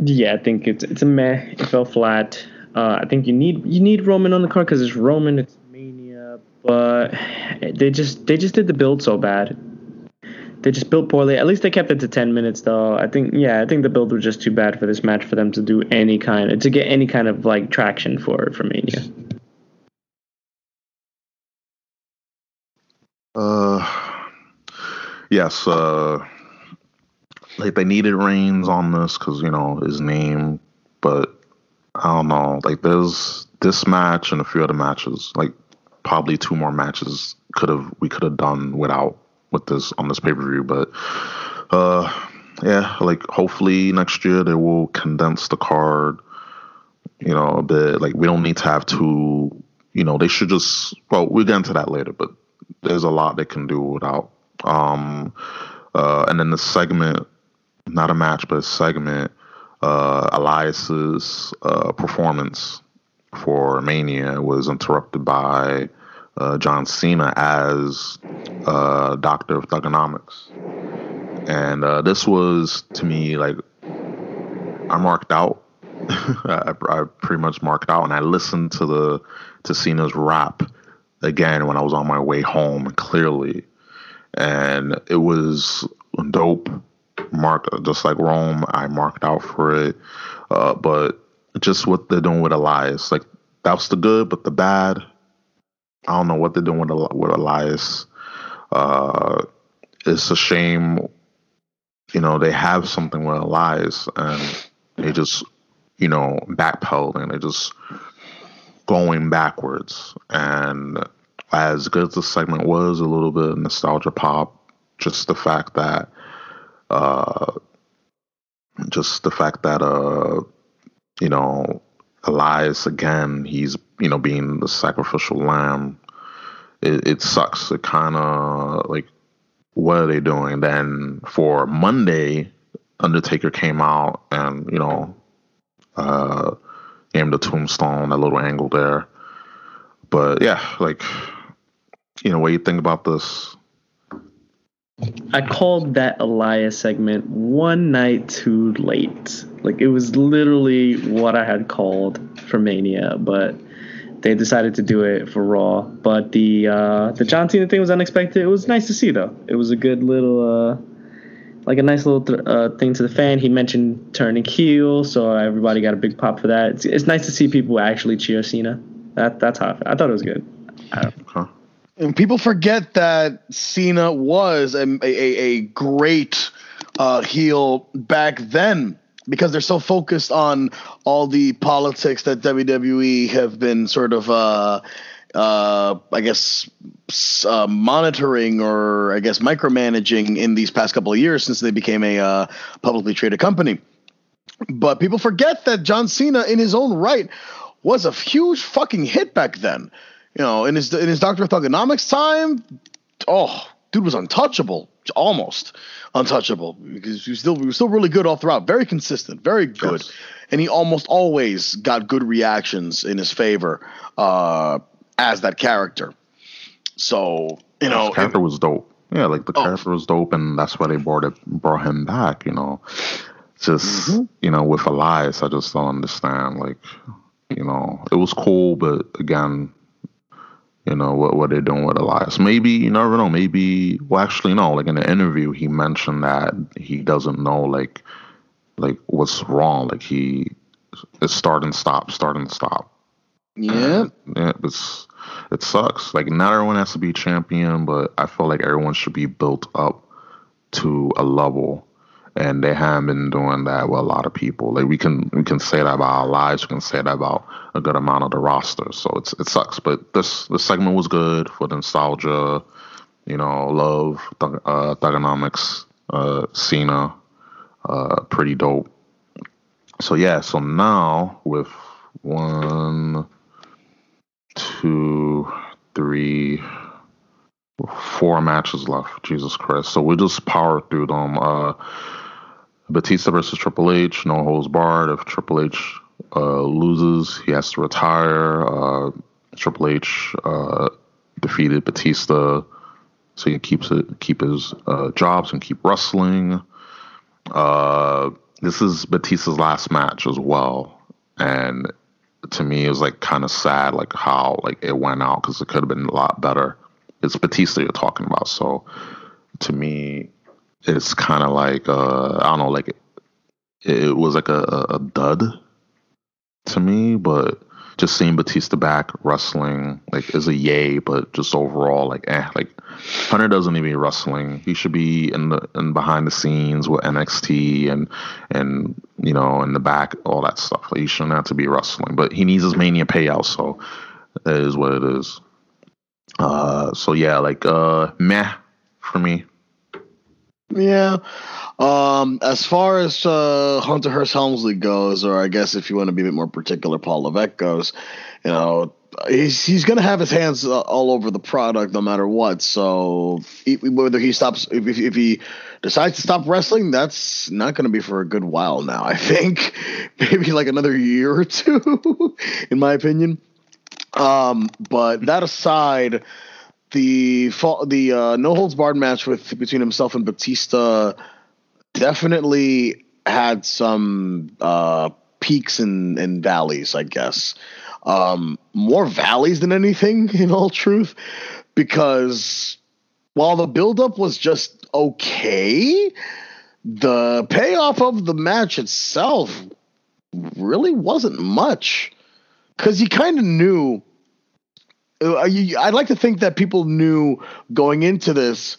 Yeah, I think it's it's a meh. It fell flat. Uh, I think you need you need Roman on the card because it's Roman, it's Mania, but they just they just did the build so bad. They just built poorly. At least they kept it to ten minutes though. I think yeah, I think the build was just too bad for this match for them to do any kind to get any kind of like traction for for Mania. Uh, yes. Uh, like they needed Reigns on this because you know his name, but I don't know. Like there's this match and a few other matches. Like probably two more matches could have we could have done without with this on this pay per view, but uh, yeah. Like hopefully next year they will condense the card. You know a bit. Like we don't need to have two. You know they should just. Well, we'll get into that later, but there's a lot they can do without. Um, uh, and then the segment, not a match, but a segment, uh, Elias's uh, performance for Mania was interrupted by uh, John Cena as uh, Doctor of Thuganomics. And uh, this was, to me, like, I marked out. I, I pretty much marked out, and I listened to the to Cena's rap again when I was on my way home, clearly, and it was dope. Mark just like Rome, I marked out for it, uh, but just what they're doing with Elias, like that's the good, but the bad, I don't know what they're doing with with Elias. Uh, it's a shame, you know, they have something with Elias, and they just you know backpedaling. They just going backwards. And as good as the segment was, a little bit of nostalgia pop. Just the fact that, uh, just the fact that, uh, you know, Elias again, he's you know being the sacrificial lamb. It, it sucks. It kind of like, what are they doing? Then for Monday, Undertaker came out and you know, uh, aimed a tombstone, that little angle there. But yeah, like, you know, what you think about this? I called that Elias segment one night too late. Like it was literally what I had called for Mania, but they decided to do it for Raw. But the uh, the John Cena thing was unexpected. It was nice to see though. It was a good little, uh, like a nice little th- uh, thing to the fan. He mentioned turning heel, so everybody got a big pop for that. It's, it's nice to see people actually cheer Cena. That that's how I, thought it was good. And people forget that Cena was a, a, a great uh, heel back then because they're so focused on all the politics that WWE have been sort of, uh, uh, I guess, uh, monitoring or I guess micromanaging in these past couple of years since they became a uh, publicly traded company. But people forget that John Cena, in his own right, was a huge fucking hit back then. You know, in his in his Doctor of Thuganomics time, oh, dude was untouchable, almost untouchable because he was still he was still really good all throughout, very consistent, very good, Yes. and he almost always got good reactions in his favor uh, as that character. So you know, His character was dope. Yeah, like the Oh. character was dope, and that's why they brought it, brought him back. You know, just Mm-hmm. you know, with Elias, I just don't understand. Like, you know, it was cool, but again, you know what what they're doing with Elias. Maybe you never know. Maybe well, actually, no. Like in the interview, he mentioned that he doesn't know like like what's wrong. Like he it's start and stop, start and stop. yeah, Yeah, it's it sucks. Like not everyone has to be champion, but I feel like everyone should be built up to a level, and they haven't been doing that with a lot of people. Like we can we can say that about our lives, we can say that about a good amount of the roster. So it's it sucks, but this this segment was good for the nostalgia. You know, love Thug- uh, Thuganomics, uh, Cena, uh, pretty dope. So yeah, so now with one two, three, four matches left. Jesus Christ. So we'll just power through them. Uh, Batista versus Triple H, no holds barred. If Triple H uh, loses, he has to retire. Uh, Triple H uh, defeated Batista, so he keeps it, keep his uh, jobs and keep wrestling. Uh, this is Batista's last match as well, and to me it was like kind of sad like how like it went out because it could have been a lot better it's batista you're talking about so to me it's kind of like uh i don't know like it, it was like a, a dud to me but just seeing batista back wrestling like is a yay but just overall like eh like Hunter doesn't even be wrestling. He should be in the in behind the scenes with NXT and and you know in the back all that stuff. Like, he shouldn't have to be wrestling, but he needs his mania payout, so it is what it is. Uh, so yeah, like uh, meh for me. Yeah. Um, as far as uh, Hunter Hearst Helmsley goes, or I guess if you want to be a bit more particular, Paul Levesque goes, you know, he's he's gonna have his hands uh, all over the product no matter what. So he, whether he stops, if, if he decides to stop wrestling, that's not gonna be for a good while now. I think maybe like another year or two, in my opinion. Um, but that aside, the the uh, no holds barred match with between himself and Batista definitely had some uh, peaks and, and valleys, I guess. Um, more valleys than anything, in all truth, because while the buildup was just okay, the payoff of the match itself really wasn't much. Because you kind of knew. Uh, I'd like to think that people knew going into this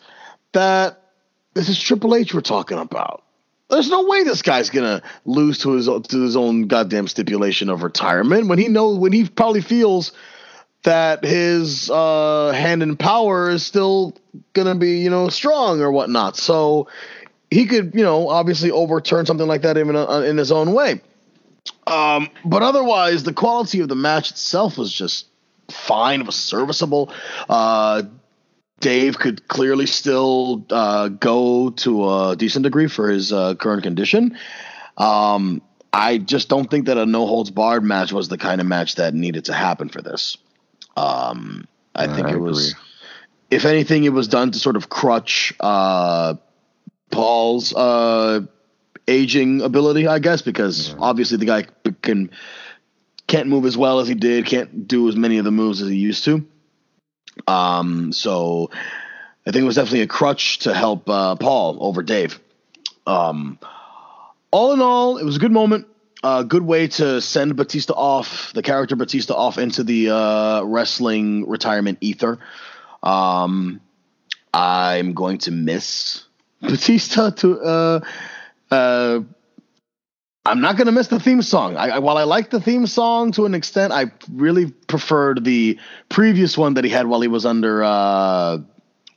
that this is Triple H we're talking about. there's no way this guy's gonna lose to his to his own goddamn stipulation of retirement when he knows when he probably feels that his uh, hand in power is still gonna be you know strong or whatnot. So he could you know obviously overturn something like that even uh, in his own way. Um, but otherwise, the quality of the match itself was just fine. It was serviceable. Uh, Dave could clearly still uh, go to a decent degree for his uh, current condition. Um, I just don't think that a no holds barred match was the kind of match that needed to happen for this. Um, I think I it was, if anything, it was done to sort of crutch uh, Paul's uh, aging ability, I guess, because yeah. obviously the guy can can't move as well as he did, can't do as many of the moves as he used to. Um, so I think it was definitely a crutch to help uh, Paul over Dave. Um, all in all, it was a good moment. A uh, good way to send Batista off, the character Batista off into the uh, wrestling retirement ether. Um, I'm going to miss Batista to uh, uh, I'm not gonna miss the theme song. I, I, while I like the theme song to an extent, I really preferred the previous one that he had while he was under uh,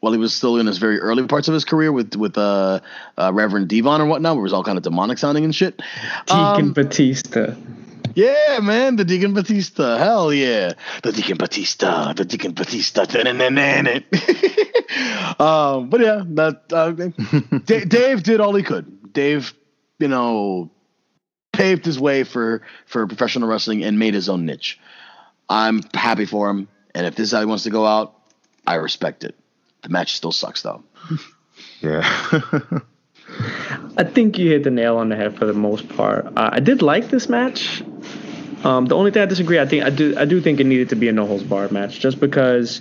while he was still in his very early parts of his career with with uh, uh, Reverend D-Von or whatnot, where it was all kind of demonic sounding and shit. Deacon um, Batista. Yeah, man, the Deacon Batista. Hell yeah. The Deacon Batista. The Deacon Batista. um, but yeah, that uh, Dave did all he could. Dave, you know, paved his way for for professional wrestling and made his own niche. I'm happy for him, and if this is how he wants to go out, I respect it. The match still sucks though. yeah. I think you hit the nail on the head for the most part. Uh, I did like this match. Um, the only thing I disagree, I think I do I do think it needed to be a no holds barred match, just because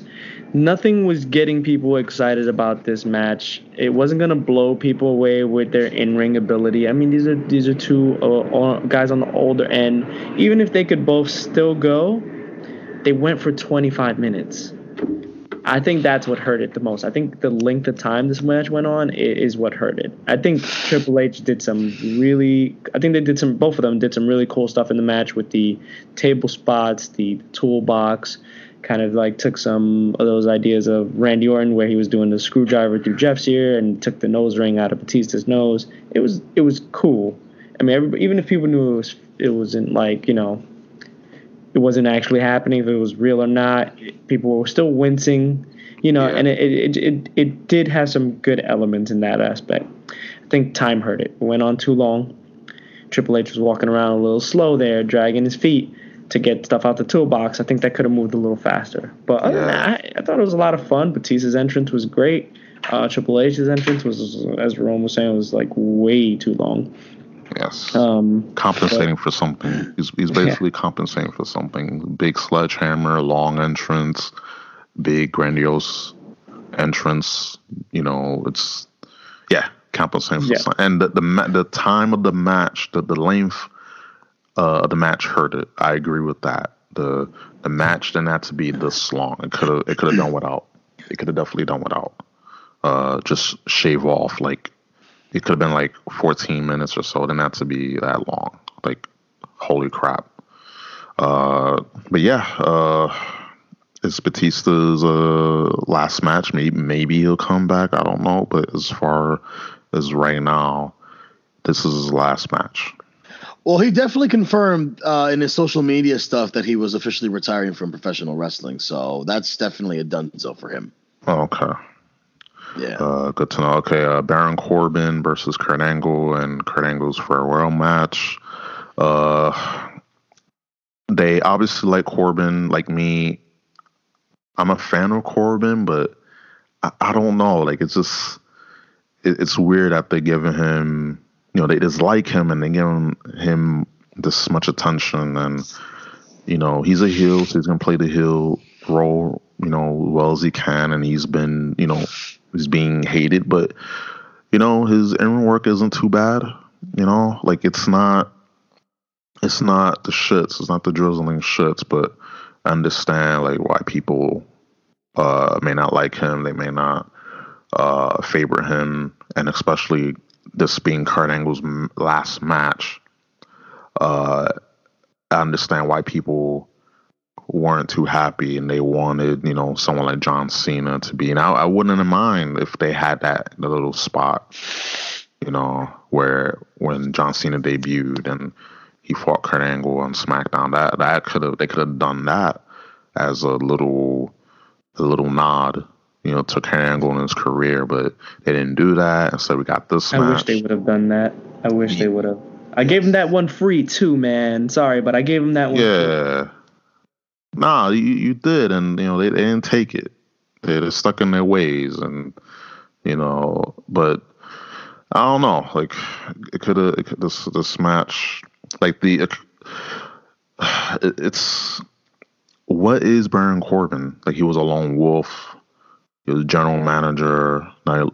nothing was getting people excited about this match. It wasn't gonna blow people away with their in-ring ability. I mean, these are these are two uh, guys on the older end. Even if they could both still go, they went for 25 minutes. I think that's what hurt it the most. I think the length of time this match went on is what hurt it. I think Triple H did some really. I think they did some. Both of them did some really cool stuff in the match with the table spots, the toolbox kind of like took some of those ideas of Randy Orton where he was doing the screwdriver through Jeff's ear and took the nose ring out of Batista's nose. It was it was cool. I mean, even if people knew it was it wasn't like you know it wasn't actually happening, if it was real or not, people were still wincing, you know, yeah. and it, it it it did have some good elements in that aspect. I think time hurt it. It went on too long. Triple H was walking around a little slow there, dragging his feet to get stuff out the toolbox. I think that could have moved a little faster. But other yeah. than that, I, I, thought it was a lot of fun. Batista's entrance was great. Uh, Triple H's entrance was, as Jerome was saying, was like way too long. Yes. Um, compensating but, for something. He's, he's basically yeah. compensating for something. Big sledgehammer, long entrance, big grandiose entrance. You know, it's yeah, compensating for yeah. something. And the, the the time of the match, the the length uh, the match hurt it. I agree with that. The the match didn't have to be this long. It could have it could have done without. It could have definitely done without. Uh, just shave off like it could have been like 14 minutes or so. It didn't have to be that long. Like holy crap. Uh, but yeah, uh, it's Batista's uh, last match. Maybe maybe he'll come back. I don't know. But as far as right now, this is his last match. Well, he definitely confirmed uh, in his social media stuff that he was officially retiring from professional wrestling. So that's definitely a done so for him. Oh, okay. Yeah. Uh, good to know. Okay, uh, Baron Corbin versus Kurt Angle and Kurt Angle's farewell match. Uh, they obviously like Corbin, like me. I'm a fan of Corbin, but I, I don't know. Like it's just it, it's weird that they're giving him you know they dislike him and they give him, him this much attention and you know he's a heel so he's gonna play the heel role you know well as he can and he's been you know he's being hated but you know his in work isn't too bad you know? Like it's not it's not the shits it's not the drizzling shits but I understand like why people uh may not like him they may not uh favor him and especially this being Kurt Angle's last match, uh, I understand why people weren't too happy and they wanted, you know, someone like John Cena to be. And I, I wouldn't mind if they had that the little spot, you know, where when John Cena debuted and he fought Kurt Angle on SmackDown. That that could have they could have done that as a little a little nod, you know, took Kurt Angle in his career, but they didn't do that. And so we got this. I match. wish they would have done that. I wish yeah. they would have. I gave him that one free too, man. Sorry, but I gave him that one. Yeah. Free. Nah, you, you did, and you know they, they didn't take it. They're stuck in their ways, and you know, but I don't know. Like it could have this this match, like the it, it's what is Baron Corbin? Like he was a lone wolf. He was general manager.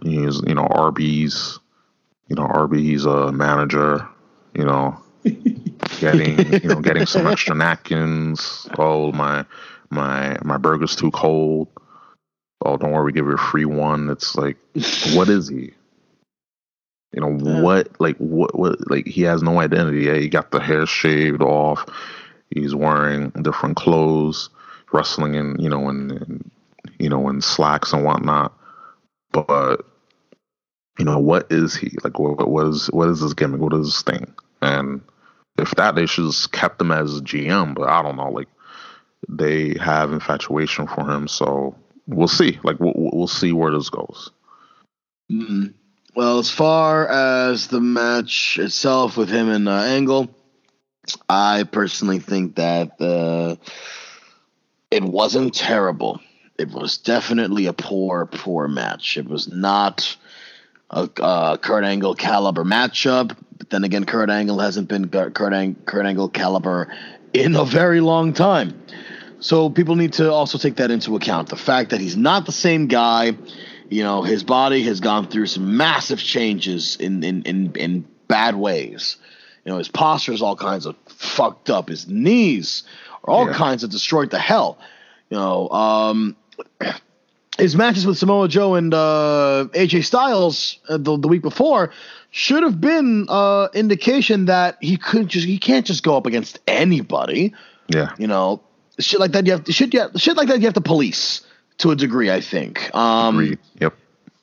He was you know Arby's. You know Arby's a uh, manager. You know getting you know getting some extra napkins. Oh my my my burger's too cold. Oh, don't worry, we give you a free one. It's like, what is he? You know yeah. what? Like what? What? Like he has no identity. Yeah, he got the hair shaved off. He's wearing different clothes, wrestling in you know in, in you know in slacks and whatnot. But you know what is he like? What, what is what is his gimmick? What is his thing? And if that, they should have kept him as GM. But I don't know. Like they have infatuation for him, so we'll see. Like we'll, we'll see where this goes. Mm-hmm. Well, as far as the match itself with him and uh, Angle, I personally think that uh, it wasn't terrible. It was definitely a poor, poor match. It was not a, a Kurt Angle caliber matchup. But then again, Kurt Angle hasn't been Kurt, Ang- Kurt Angle caliber in a very long time. So people need to also take that into account. The fact that he's not the same guy, you know, his body has gone through some massive changes in in in, in bad ways. You know, his posture is all kinds of fucked up. His knees are all yeah. kinds of destroyed to hell. You know, um, his matches with Samoa Joe and uh, AJ Styles uh, the, the week before should have been uh, indication that he couldn't just he can't just go up against anybody. Yeah, you know, shit like that. You have to, shit, yeah, shit like that. You have to police to a degree. I think. Um, Agreed. Yep.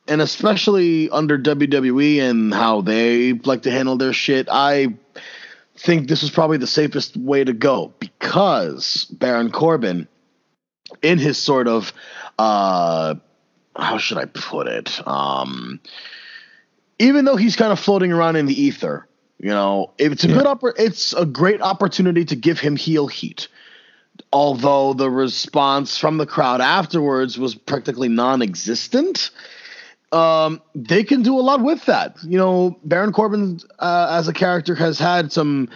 And especially under WWE and how they like to handle their shit, I think this was probably the safest way to go because Baron Corbin, in his sort of uh, how should I put it? Um, even though he's kind of floating around in the ether, you know, it's a yeah. good oppor- it's a great opportunity to give him heel heat. Although the response from the crowd afterwards was practically non-existent, um, they can do a lot with that. You know, Baron Corbin uh, as a character has had some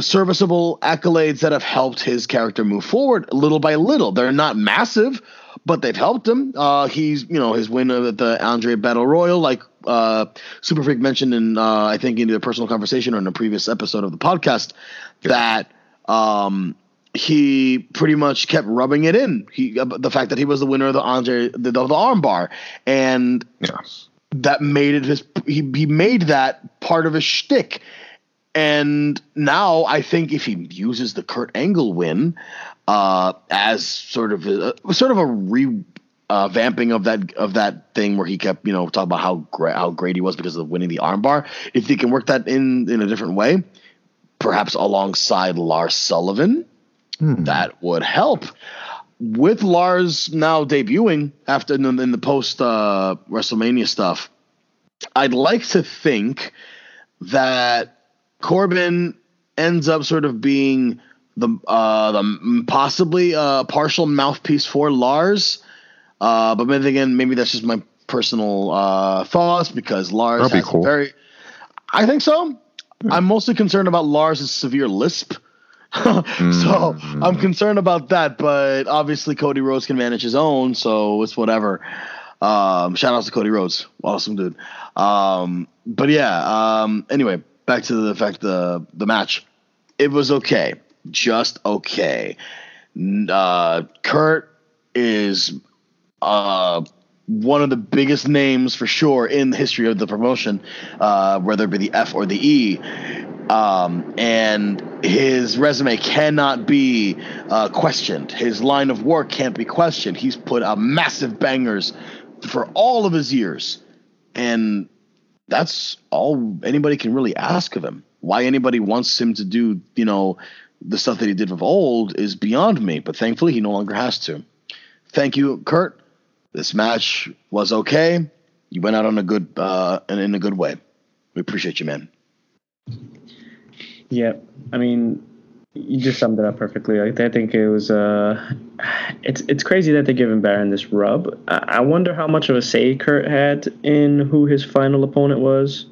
serviceable accolades that have helped his character move forward little by little. They're not massive, but they've helped him. Uh, he's you know his win at the Andre Battle Royal, like uh, Super Freak mentioned in uh, I think in a personal conversation or in a previous episode of the podcast that um, he pretty much kept rubbing it in. He uh, the fact that he was the winner of the Andre the, the armbar and that made it his he he made that part of his shtick. And now I think if he uses the Kurt Angle win, uh, as sort of a, sort of a re uh, vamping of that of that thing where he kept you know talking about how great how great he was because of winning the armbar. If he can work that in in a different way, perhaps alongside Lars Sullivan, hmm. that would help. With Lars now debuting after in the, in the post uh, WrestleMania stuff, I'd like to think that Corbin ends up sort of being the uh, the possibly a partial mouthpiece for Lars. Uh, but then again, maybe that's just my personal uh, thoughts because Lars That'd has cool. very. I think so. Yeah. I'm mostly concerned about Lars' severe lisp. so mm. I'm concerned about that, but obviously Cody Rhodes can manage his own, so it's whatever. Um, shout out to Cody Rhodes, awesome dude. Um, but yeah, um, anyway, back to the fact the the match. It was okay just okay. Uh, Kurt is uh, one of the biggest names for sure in the history of the promotion, uh, whether it be the F or the E. Um, and his resume cannot be uh, questioned. His line of work can't be questioned. He's put out massive bangers for all of his years. And that's all anybody can really ask of him. Why anybody wants him to do, you know, the stuff that he did of old is beyond me, but thankfully he no longer has to. Thank you, Kurt. This match was okay. You went out on a good uh in, in a good way. We appreciate you, man. Yeah, I mean, you just summed it up perfectly. Like, I think it was. Uh, it's it's crazy that they're giving Baron this rub. I, I wonder how much of a say Kurt had in who his final opponent was,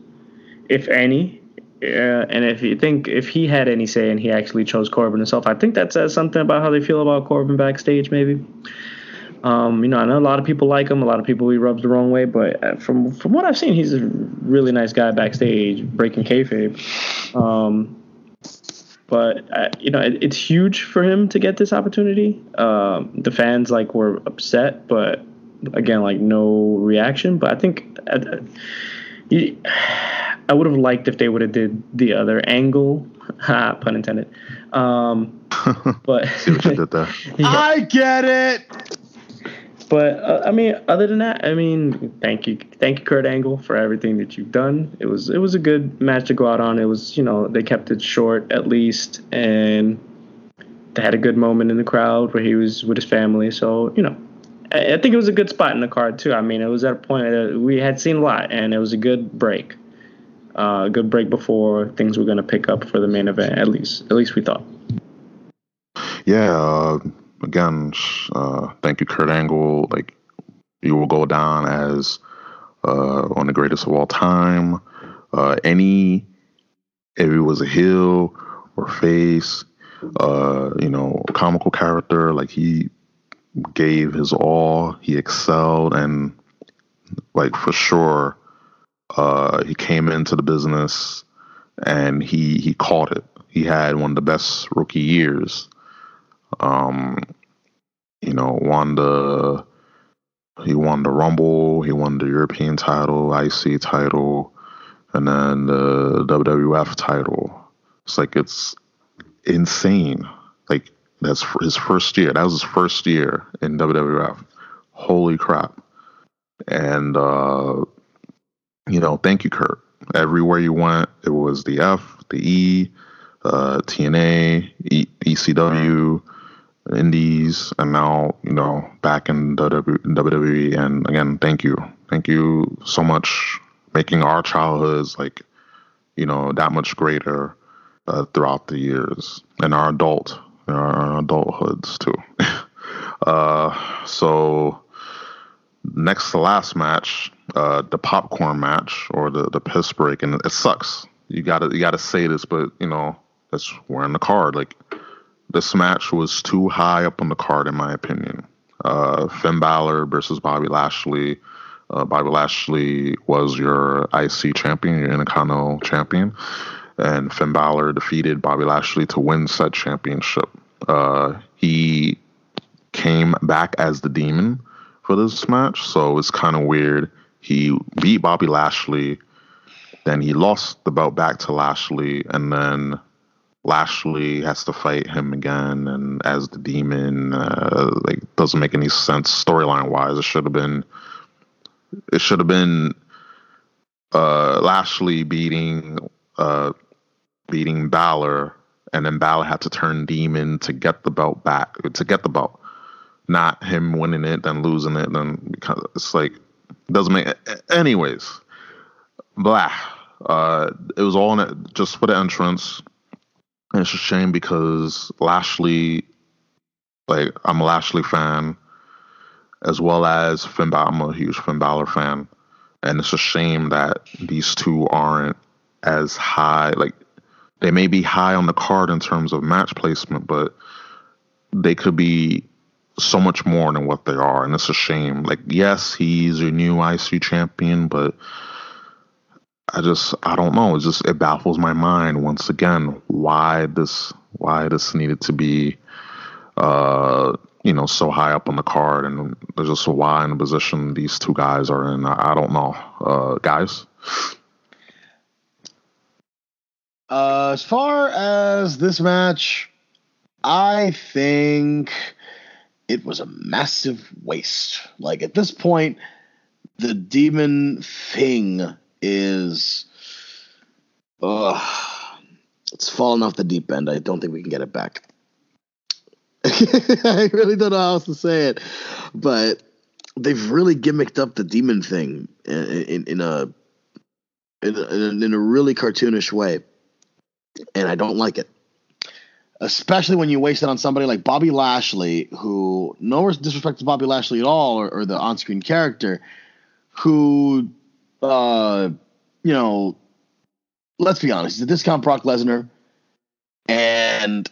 if any. Uh, and if you think if he had any say and he actually chose Corbin himself, I think that says something about how they feel about Corbin backstage, maybe. Um, you know, I know a lot of people like him. A lot of people he rubs the wrong way, but uh, from from what I've seen, he's a really nice guy backstage, breaking kayfabe. Um, but uh, you know, it, it's huge for him to get this opportunity. Um, the fans like were upset, but again, like no reaction. But I think uh, you, I would have liked if they would have did the other angle, pun intended. Um, but See what you did there. Yeah. I get it. But uh, I mean, other than that, I mean, thank you, thank you, Kurt Angle, for everything that you've done. It was it was a good match to go out on. It was you know they kept it short at least, and they had a good moment in the crowd where he was with his family. So you know, I, I think it was a good spot in the card too. I mean, it was at a point that we had seen a lot, and it was a good break, uh, a good break before things were going to pick up for the main event. At least, at least we thought. Yeah. Uh, again, uh, thank you, Kurt Angle. Like you will go down as uh, one of the greatest of all time. Uh, any if it was a heel or face, uh, you know, comical character, like he gave his all. He excelled, and like for sure, uh, he came into the business and he he caught it. He had one of the best rookie years. Um, you know, won the he won the Rumble, he won the European title, IC title, and then the WWF title. It's like it's insane. Like that's his first year. That was his first year in WWF. Holy crap! And uh, you know, thank you, Kurt. Everywhere you went, it was the F, the E, uh, TNA, e- ECW, Indies, and now you know back in WWE. And again, thank you, thank you so much, making our childhoods like you know that much greater uh, throughout the years and our adult, our adulthoods too. uh, so next to last match, uh, the popcorn match or the the piss break, and it sucks. You gotta you gotta say this, but you know that's we're in the card. Like this match was too high up on the card, in my opinion. Uh, Finn Balor versus Bobby Lashley. Uh, Bobby Lashley was your IC champion, your Intercontinental champion, and Finn Balor defeated Bobby Lashley to win said championship. Uh, he came back as the Demon for this match, so it's kind of weird. He beat Bobby Lashley, then he lost the belt back to Lashley, and then Lashley has to fight him again, and as the demon, uh, like doesn't make any sense storyline wise. It should have been, it should have been uh, Lashley beating, uh, beating Balor, and then Balor had to turn demon to get the belt back, to get the belt, not him winning it then losing it. Then it's like it doesn't make. Anyways, blah. Uh, it was all in it just for the entrance. And it's a shame because Lashley, like I'm a Lashley fan, as well as Finn Balor. I'm a huge Finn Balor fan, and it's a shame that these two aren't as high. Like they may be high on the card in terms of match placement, but they could be so much more than what they are, and it's a shame. Like yes, he's your new IC champion, but I just I don't know. It just it baffles my mind once again why this why this needed to be uh you know, so high up on the card, and there's just why in the position these two guys are in. I, I don't know, uh, guys. Uh, as far as this match, I think it was a massive waste. Like at this point, the demon thing is, uh, it's fallen off the deep end. I don't think we can get it back. I really don't know how else to say it, but they've really gimmicked up the demon thing in, in, in a in a, in a really cartoonish way, and I don't like it. Especially when you waste it on somebody like Bobby Lashley, who no disrespect to Bobby Lashley at all, or, or the on-screen character, who, uh, you know, let's be honest, he's a discount Brock Lesnar, and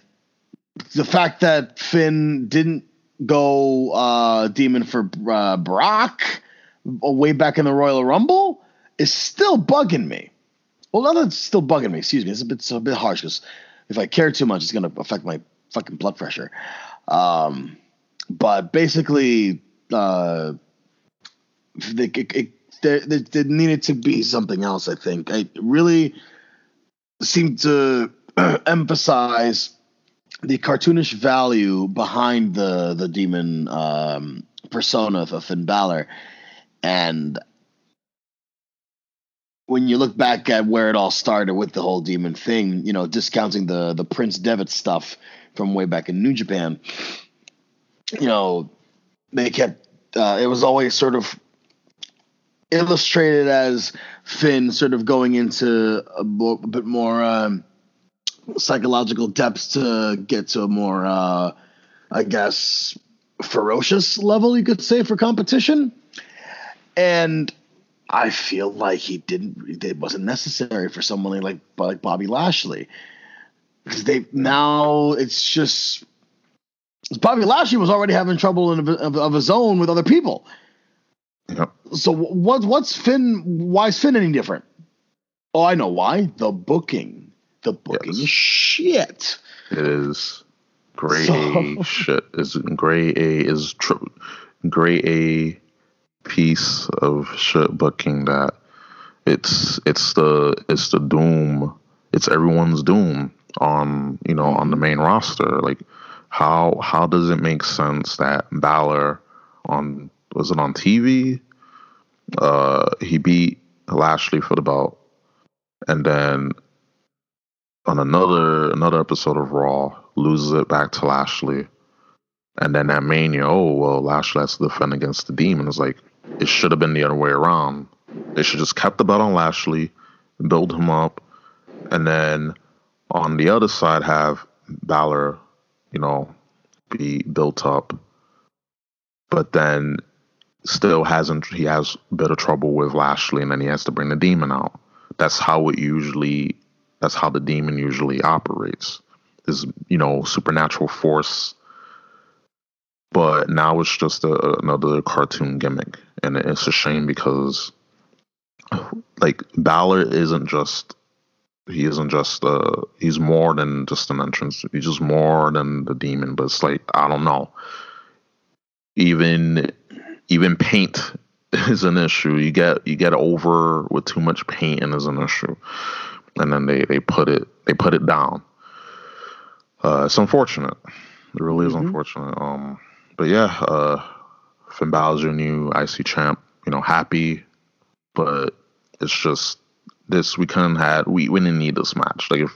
the fact that Finn didn't go uh, demon for uh, Brock way back in the Royal Rumble is still bugging me. Well, not that it's still bugging me. Excuse me. It's a bit, it's a bit harsh because if I care too much, it's going to affect my fucking blood pressure. Um, but basically, uh, it, it, there, there, there needed to be something else. I think I really seemed to emphasize the cartoonish value behind the the demon um, persona of Finn Balor, and when you look back at where it all started with the whole demon thing, you know, discounting the the Prince Devitt stuff from way back in New Japan, you know, they kept uh, it was always sort of illustrated as Finn sort of going into a, bo- a bit more. Um, psychological depths to get to a more, uh, I guess, ferocious level, you could say, for competition. And I feel like he didn't, it wasn't necessary for someone like, like Bobby Lashley. Because they, now it's just, Bobby Lashley was already having trouble in, of, of his own with other people. Yep. So what, what's Finn, why is Finn any different? Oh, I know why. The booking the booking yes. is shit. It is. Gray so. A shit is gray A is gray A piece of shit booking that it's it's the it's the doom it's everyone's doom on you know on the mm-hmm. main roster like how how does it make sense that Balor on was it on TV uh he beat Lashley for the belt and then on another another episode of Raw, loses it back to Lashley, and then at Mania, oh well, Lashley has to defend against the Demon. It's like it should have been the other way around. They should just kept the belt on Lashley, build him up, and then on the other side have Balor, you know, be built up, but then still hasn't. He has a bit of trouble with Lashley, and then he has to bring the Demon out. That's how it usually that's how the demon usually operates. Is you know supernatural force, but now it's just a, another cartoon gimmick, and it's a shame because like Balor isn't just he isn't just uh he's more than just an entrance. He's just more than the demon. But it's like I don't know. Even even paint is an issue. You get you get over with too much paint and is an issue and then they they put it they put it down. Uh, it's unfortunate. It really is mm-hmm. unfortunate. Um, but yeah, uh, Finn Balor's your new IC champ. You know, happy, but it's just this we couldn't had we, we didn't need this match. Like if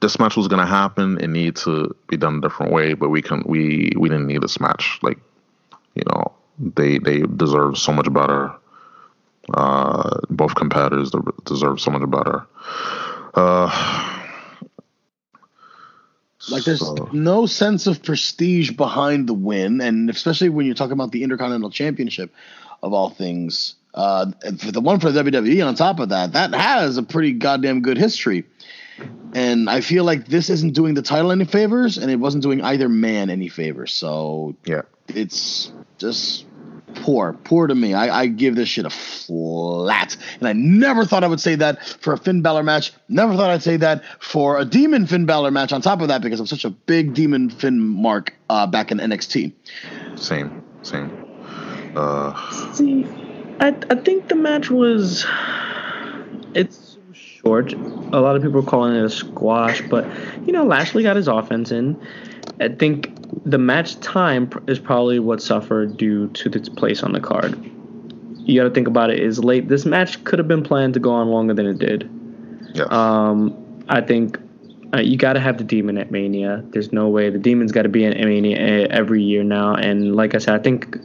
this match was gonna happen, it needed to be done a different way. But we can we we didn't need this match. Like you know, they they deserve so much better. Uh, both competitors deserve so much better. Uh, like there's so. no sense of prestige behind the win, and especially when you're talking about the Intercontinental Championship of all things. Uh, for the one for the WWE on top of that, that has a pretty goddamn good history. And I feel like this isn't doing the title any favors, and it wasn't doing either man any favors. So yeah, it's just poor, poor to me. I, I give this shit a flat, and I never thought I would say that for a Finn Balor match. Never thought I'd say that for a Demon Finn Balor match. On top of that, because I'm such a big Demon Finn mark uh, back in NXT. Same, same. Uh, See, I I think the match was it's short. A lot of people are calling it a squash, but you know Lashley got his offense in. I think the match time is probably what suffered due to its place on the card. You got to think about it. Is late. This match could have been planned to go on longer than it did. yeah. Um, I think uh, you got to have the demon at Mania. There's no way the demon's got to be at Mania every year now. And like I said, I think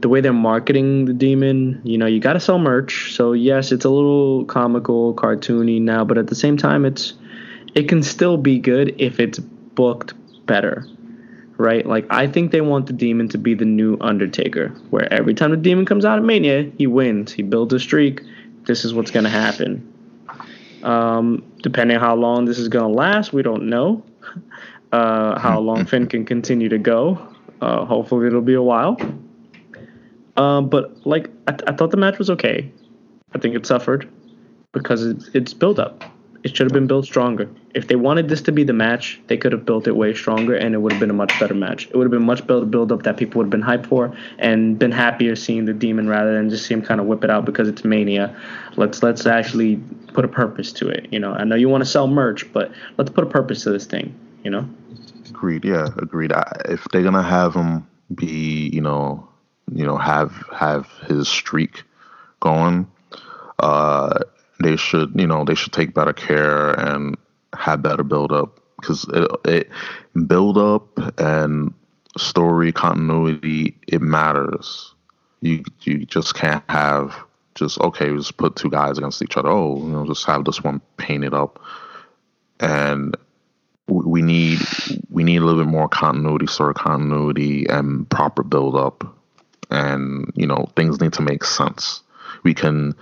the way they're marketing the demon, you know, you got to sell merch. So yes, it's a little comical, cartoony now, but at the same time, it's it can still be good if it's booked better. Right? Like I think they want the demon to be the new Undertaker, where every time the demon comes out of Mania, he wins. He builds a streak. This is what's gonna happen. Um, depending how long this is going to last, we don't know. Uh, how long Finn can continue to go. Uh, hopefully, it'll be a while. Um, but like, I, th- I thought the match was okay. I think it suffered because it, it's built up. It should have been built stronger. If they wanted this to be the match, they could have built it way stronger, and it would have been a much better match. It would have been much better build up that people would have been hyped for, and been happier seeing the demon rather than just see him kind of whip it out because it's mania. Let's let's actually put a purpose to it. You know, I know you want to sell merch, but let's put a purpose to this thing. You know. Agreed. Yeah, agreed. I, if they're gonna have him be, you know, you know, have have his streak going, uh, they should, you know, they should take better care and have better build up because it, it build up and story continuity it matters. You you just can't have just okay, just put two guys against each other. Oh, you know, just have this one painted up and we we need we need a little bit more continuity, sort of continuity and proper build up, and you know things need to make sense. We can,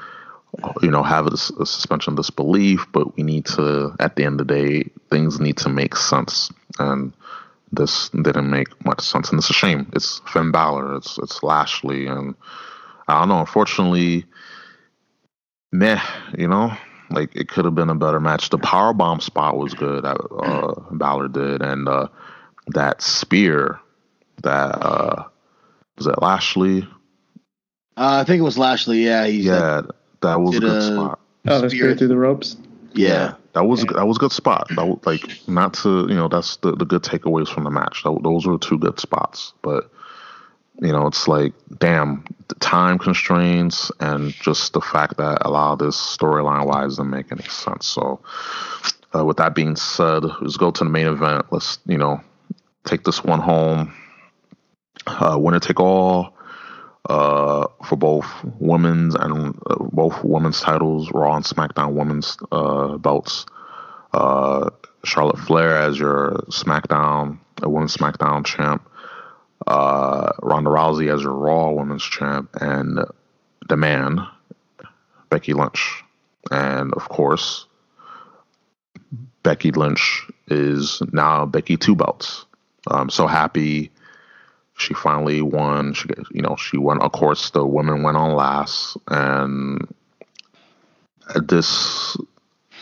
you know, have a, a suspension of disbelief, but we need to, at the end of the day, things need to make sense, and this didn't make much sense, and it's a shame. It's Finn Balor, it's it's Lashley, and I don't know. Unfortunately, meh, you know, like it could have been a better match. The power bomb spot was good. That uh, Balor did, and uh, that spear that uh, was that Lashley. Uh, I think it was Lashley. Yeah, he Yeah, that was a good uh, spot. Oh, the Spear- spirit through the ropes. yeah. That was that was a good spot. That was, like not to you know that's the the good takeaways from the match. Tho- those were two good spots, but you know it's like damn the time constraints and just the fact that a lot of this storyline wise doesn't make any sense. So uh, with that being said, let's go to the main event. Let's you know take this one home. Uh, winner take all uh, for both women's and uh, both women's titles, Raw and SmackDown women's uh, belts. Uh, Charlotte Flair as your SmackDown, a women's SmackDown champ. Uh, Ronda Rousey as your Raw women's champ, and the man, Becky Lynch. And of course, Becky Lynch is now Becky Two Belts. I'm so happy she finally won. She, you know, she won. Of course, the women went on last, and this,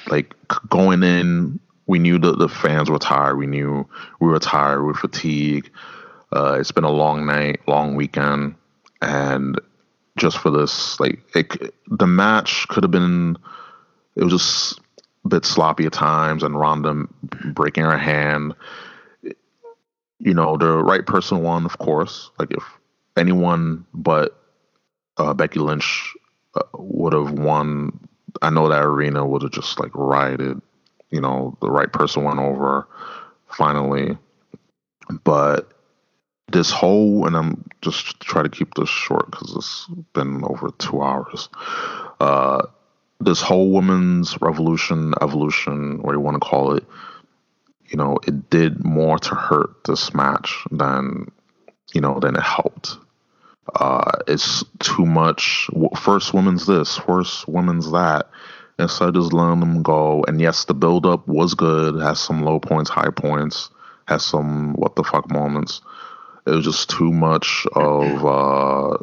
like, going in, we knew that the fans were tired. We knew we were tired. We were fatigued. Uh, it's been a long night, long weekend, and just for this, like, it, the match could have been. It was just a bit sloppy at times, and Ronda breaking her hand you know, the right person won, of course. Like if anyone but uh, Becky Lynch uh, would have won, I know that arena would have just like rioted. You know, the right person went over finally. But this whole, and I'm just try to keep this short because it's been over two hours. Uh, this whole women's revolution, evolution, what you want to call it, you know, it did more to hurt this match than, you know, than it helped. Uh, it's too much. First women's this, first women's that. Instead of just letting them go. And yes, the build up was good. Has some low points, high points. Has some what the fuck moments. It was just too much of uh,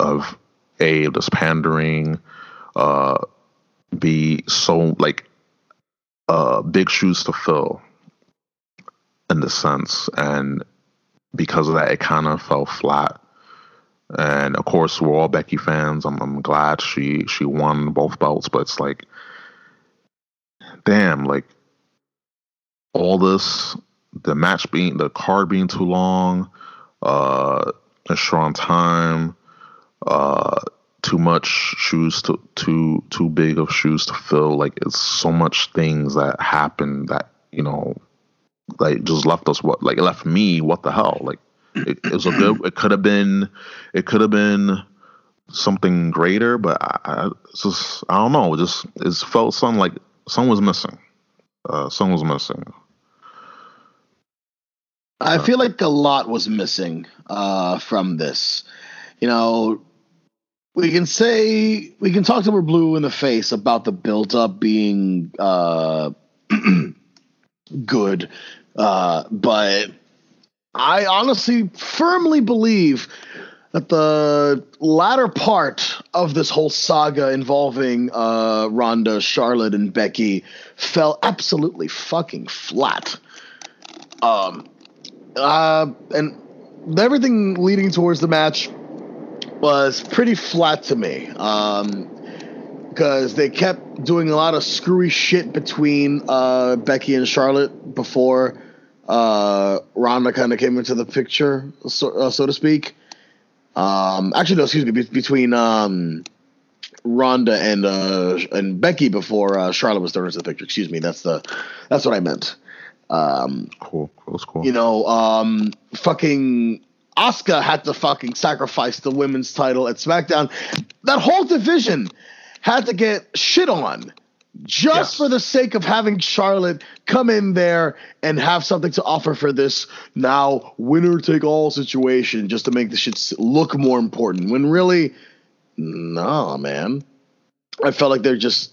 of a this pandering, uh, b so like uh big shoes to fill in the sense, and because of that, it kind of fell flat. And of course, we're all Becky fans. I'm, I'm glad she she won both belts, but it's like, damn, like all this, the match being the card being too long, uh, a strong time, uh, too much shoes to too too big of shoes to fill. Like it's so much things that happen that you know, like just left us what like left me what the hell like it, it was a good. It could have been. It could have been something greater, but I, I just I don't know. It just it felt something like something was missing. Uh, something was missing. I feel like a lot was missing uh, from this. You know, we can say we can talk to we're blue in the face about the build up being uh, good, uh, but I honestly firmly believe that the latter part of this whole saga involving uh, Ronda, Charlotte, and Becky fell absolutely fucking flat. Um, uh, and everything leading towards the match was pretty flat to me. Um, because they kept doing a lot of screwy shit between uh, Becky and Charlotte before uh, Ronda kind of came into the picture, so, uh, so to speak. Um, actually, no, excuse me, be- between um, Ronda and uh, and Becky before uh, Charlotte was thrown into the picture. Excuse me, that's the that's what I meant. Um, Cool. That's cool. you know, um, fucking Asuka had to fucking sacrifice the women's title at SmackDown. That whole division had to get shit on just Yes. for the sake of having Charlotte come in there and have something to offer for this now winner take all situation just to make the shit look more important. When really, nah, man. I felt like they're just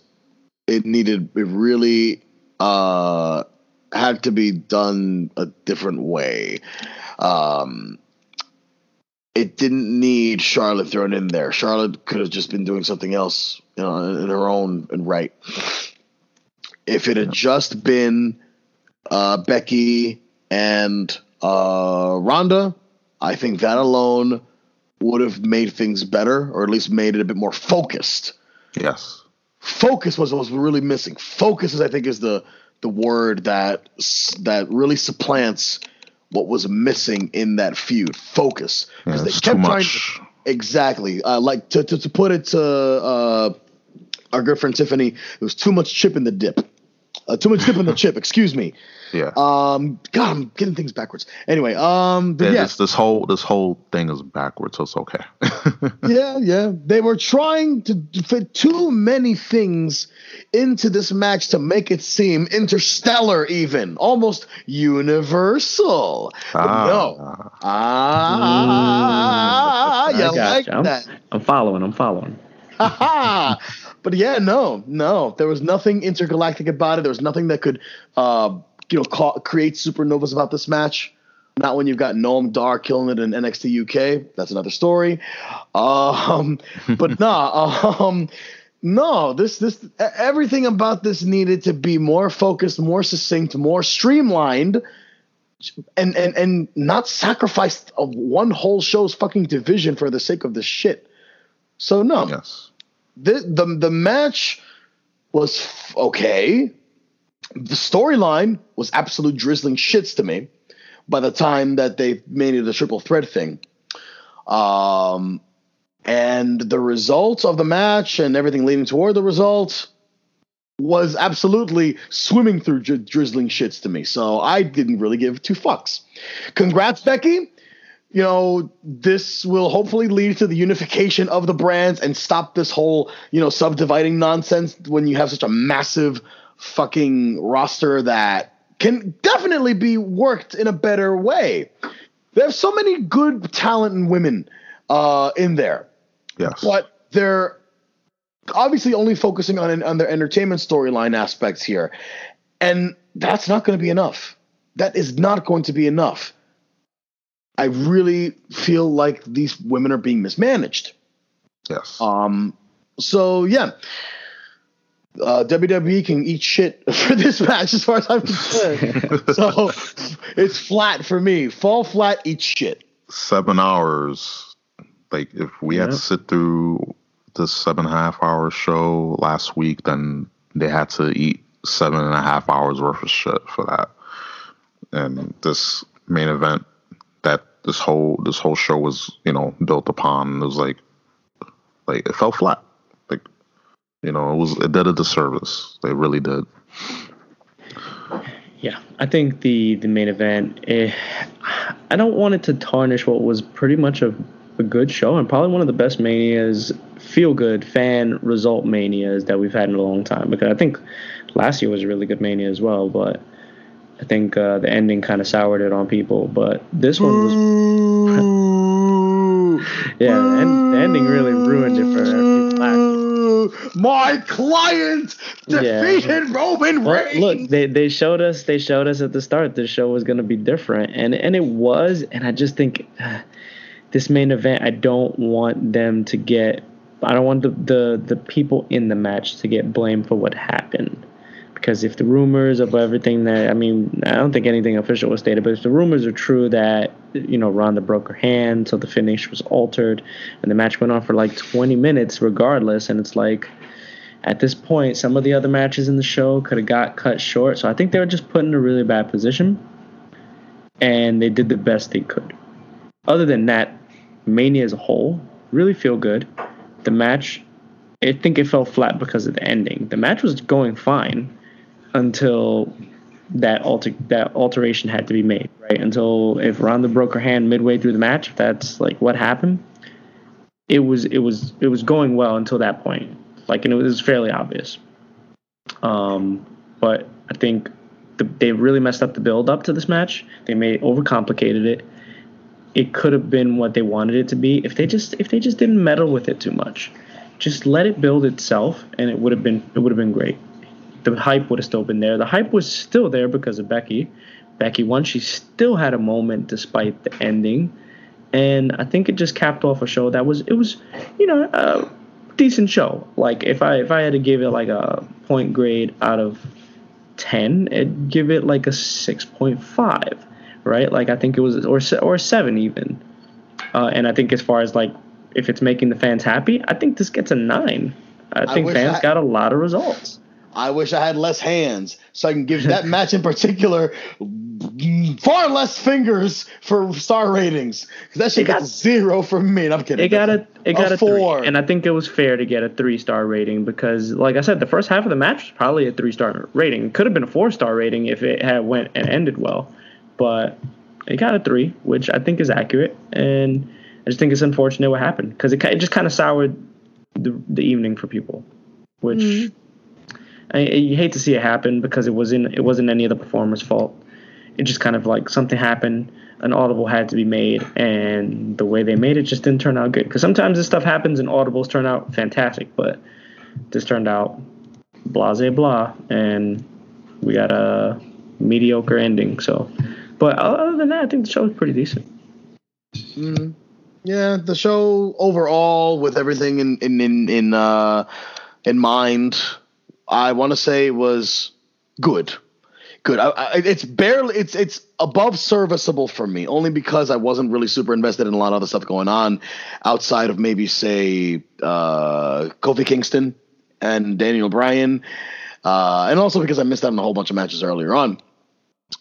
it needed it really uh had to be done a different way. Um it didn't need Charlotte thrown in there. Charlotte could have just been doing something else, know, in her own and right. If it had just been uh, Becky and uh, Ronda, I think that alone would have made things better, or at least made it a bit more focused yes. focus was what was really missing. Focus is, I think, is the the word that that really supplants what was missing in that feud. Focus Yeah, they it's too much. exactly uh, like to, to to put it to uh, our good friend Tiffany. There was too much chip in the dip. Uh, too much dip in the chip. Excuse me. Yeah. Um, God, I'm getting things backwards. Anyway, um, but yeah, yeah, This, this whole this whole thing is backwards, so it's okay. yeah, yeah. They were trying to fit too many things into this match to make it seem interstellar, even almost universal. But no, ah, I you got like you. I'm, that? I'm following. I'm following. Haha. but yeah, no, no. There was nothing intergalactic about it. There was nothing that could, uh, you know, ca- create supernovas about this match. Not when you've got Noam Dar killing it in NXT UK. That's another story. Um, but nah, um, no. This this everything about this needed to be more focused, more succinct, more streamlined. And, and and not sacrifice of one whole show's fucking division for the sake of the shit. So no, yes. The the the match was f- okay. The storyline was absolute drizzling shits to me. By the time that they made it a triple threat thing, um, and the result of the match and everything leading toward the result was absolutely swimming through dri- drizzling shits to me. So I didn't really give two fucks. Congrats, Becky you know, this will hopefully lead to the unification of the brands and stop this whole, you know, subdividing nonsense when you have such a massive fucking roster that can definitely be worked in a better way. They have so many good talent and women uh, in there, Yes. but they're obviously only focusing on on their entertainment storyline aspects here, and that's not going to be enough. That is not going to be enough. I really feel like these women are being mismanaged. Yes. Um, so yeah, uh, WWE can eat shit for this match as far as I'm concerned. so it's flat for me. Fall flat, eat shit. Seven hours. Like if we had to sit through the seven and a half hour show last week, then they had to eat seven and a half hours worth of shit for that. And this main event that this whole this whole show was, you know, built upon it was like like it fell flat. Like you know, it was it did a disservice. They really did. Yeah, I think the the main event. Eh, I don't want it to tarnish what was pretty much a, a good show and probably one of the best manias, feel good fan result manias that we've had in a long time. Because I think last year was a really good mania as well, but I think uh, the ending kind of soured it on people. But this one was yeah, the, end, the ending really ruined it for people. My client Yeah. defeated Roman Well, Reigns. look, they they showed us they showed us at the start this show was going to be different, and and it was. And I just think uh, this main event, I don't want them to get. I don't want the, the the people in the match to get blamed for what happened, because if the rumors of everything that I mean, I don't think anything official was stated, but if the rumors are true that you know Ronda broke her hand, so the finish was altered, and the match went on for like 20 minutes regardless, and it's like at this point, some of the other matches in the show could have got cut short. So I think they were just put in a really bad position, and they did the best they could. Other than that, Mania as a whole really feel good. The match, I think it fell flat because of the ending. The match was going fine until that alter that alteration had to be made, right? Until if Ronda broke her hand midway through the match, if that's like what happened, it was it was it was going well until that point. Like, and it was fairly obvious. Um, but I think the, they really messed up the build up to this match. They made overcomplicated it. It could have been what they wanted it to be if they just if they just didn't meddle with it too much. Just let it build itself, and it would have been it would have been great. The hype would have still been there. The hype was still there because of Becky. Becky won. She still had a moment despite the ending, and I think it just capped off a show that was it was, you know, a decent show. Like if I if I had to give it like a point grade out of ten, I'd give it like a six point five, right? Like I think it was or or seven even. Uh, and I think as far as like if it's making the fans happy, I think this gets a nine. I think wish fans I- got a lot of results. I wish I had less hands so I can give that match in particular far less fingers for star ratings. 'Cause that shit It got- got zero from me. And I'm kidding. It got a it got a, four. three, and I think it was fair to get a three star rating because, like I said, the first half of the match was probably a three star rating. It could have been a four star rating if it had went and ended well, but it got a three, which I think is accurate. And I just think it's unfortunate what happened because it, it just kind of soured the the evening for people, which. Mm-hmm. I, you hate to see it happen because it wasn't it wasn't any of the performer's fault. It just kind of like something happened, an audible had to be made, and the way they made it just didn't turn out good. Because sometimes this stuff happens and audibles turn out fantastic, but this turned out blase blah, and we got a mediocre ending. So, but other than that, I think the show was pretty decent. Mhm. Yeah, the show overall, with everything in in in in, uh, in mind, I want to say was good. Good. I, I, it's barely it's it's above serviceable for me, only because I wasn't really super invested in a lot of other stuff going on outside of maybe say uh, Kofi Kingston and Daniel Bryan, uh, and also because I missed out on a whole bunch of matches earlier on.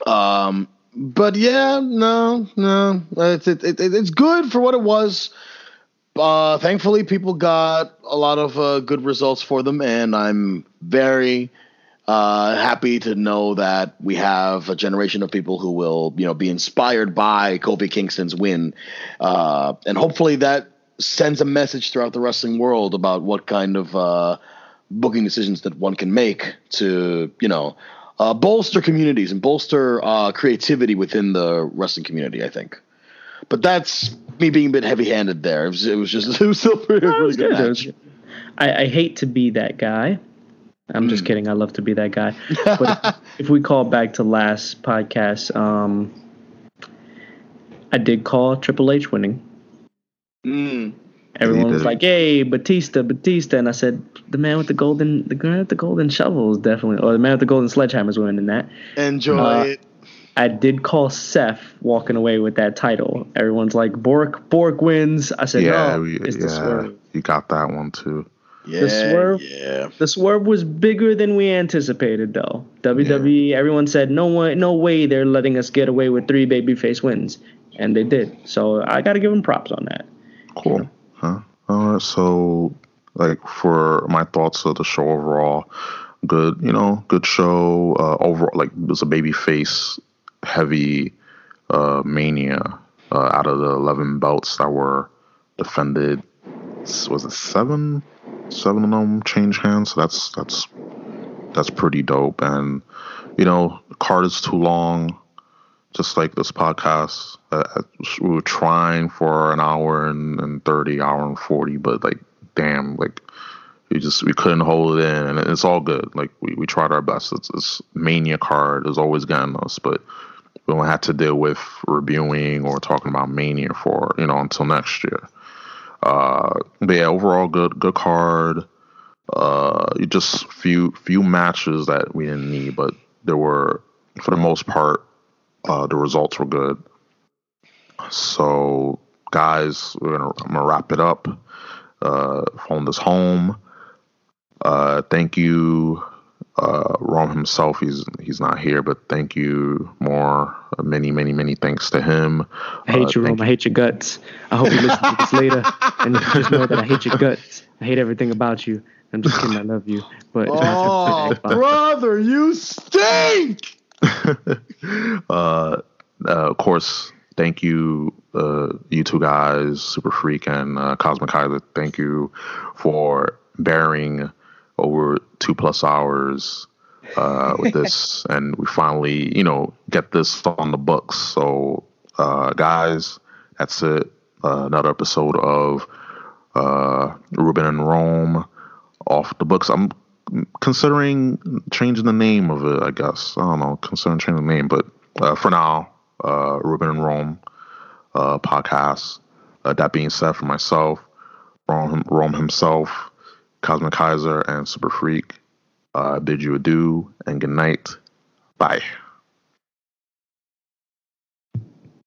Um, but yeah, no, no, it's it, it, it's good for what it was. Uh, thankfully, people got a lot of uh, good results for them, and I'm very uh, happy to know that we have a generation of people who will, you know, be inspired by Kofi Kingston's win, uh, and hopefully that sends a message throughout the wrestling world about what kind of uh, booking decisions that one can make to, you know, uh, bolster communities and bolster creativity within the wrestling community. I think, but that's me being a bit heavy-handed there. It was, it was just it was still pretty, No, really good good. It was match. good. I, I hate to be that guy. I'm just Mm. kidding. I love to be that guy. But if, if we call back to last podcast, um, I did call Triple H winning. Mm. Everyone was like, "Hey, Batista, Batista," and I said, "The man with the golden, the man with the golden shovel is definitely, or the man with the golden sledgehammer is winning that." Enjoy Uh, it. I did call Seth walking away with that title. Everyone's like, "Bork, Bork wins." I said, yeah, "No, we, it's yeah, the swerve." you got that one too. Yeah, swerve- yeah. The swerve was bigger than we anticipated, though. WWE, everyone said, "No way, no way, they're letting us get away with three babyface wins," and they did. So I got to give them props on that. Cool. Huh? All right. So, like, for my thoughts of the show overall, good. You know, good show. Uh, overall, like, it was a baby face heavy uh, mania. Uh, out of the eleven belts that were defended, was it seven? Seven of them changed hands. So that's that's that's pretty dope. And you know, card is too long just like this podcast. Uh, we were trying for an hour and, and 30, hour and 40, but like, damn, like, we just, we couldn't hold it in. And it's all good. Like, we, we tried our best. It's, it's Mania card is always getting us, but we don't have to deal with reviewing or talking about Mania for, you know, until next year. Uh, but yeah, overall, good, good card. Uh, just few, few matches that we didn't need, but there were, for the most part, uh, the results were good. So, guys, we're gonna, I'm gonna wrap it up. Uh, phone this home. Uh, thank you, uh, Rome himself. He's he's not here, but thank you. More, many, many, many thanks to him. I hate Uh, you, thank Rome. I hate your guts. I hope you listen to this later, and you just know that I hate your guts. I hate everything about you. I'm just kidding. I love you, but Oh, brother, you stink. uh, uh, of course, thank you, uh, you two guys, Super Freak and uh, Cosmic Kaiser. Thank you for bearing over two plus hours uh, with this, and we finally, you know, get this on the books. So, uh, guys, that's it. Uh, another episode of uh, Ruben and Rome off the books. I'm considering changing the name of it. I guess I don't know. Considering changing the name, but uh, for now, uh, Ruben and Rome uh, podcast. Uh, that being said, for myself, Rome, Rome himself, Cosmic Kaiser, and Super Freak, uh, bid you adieu and good night. Bye.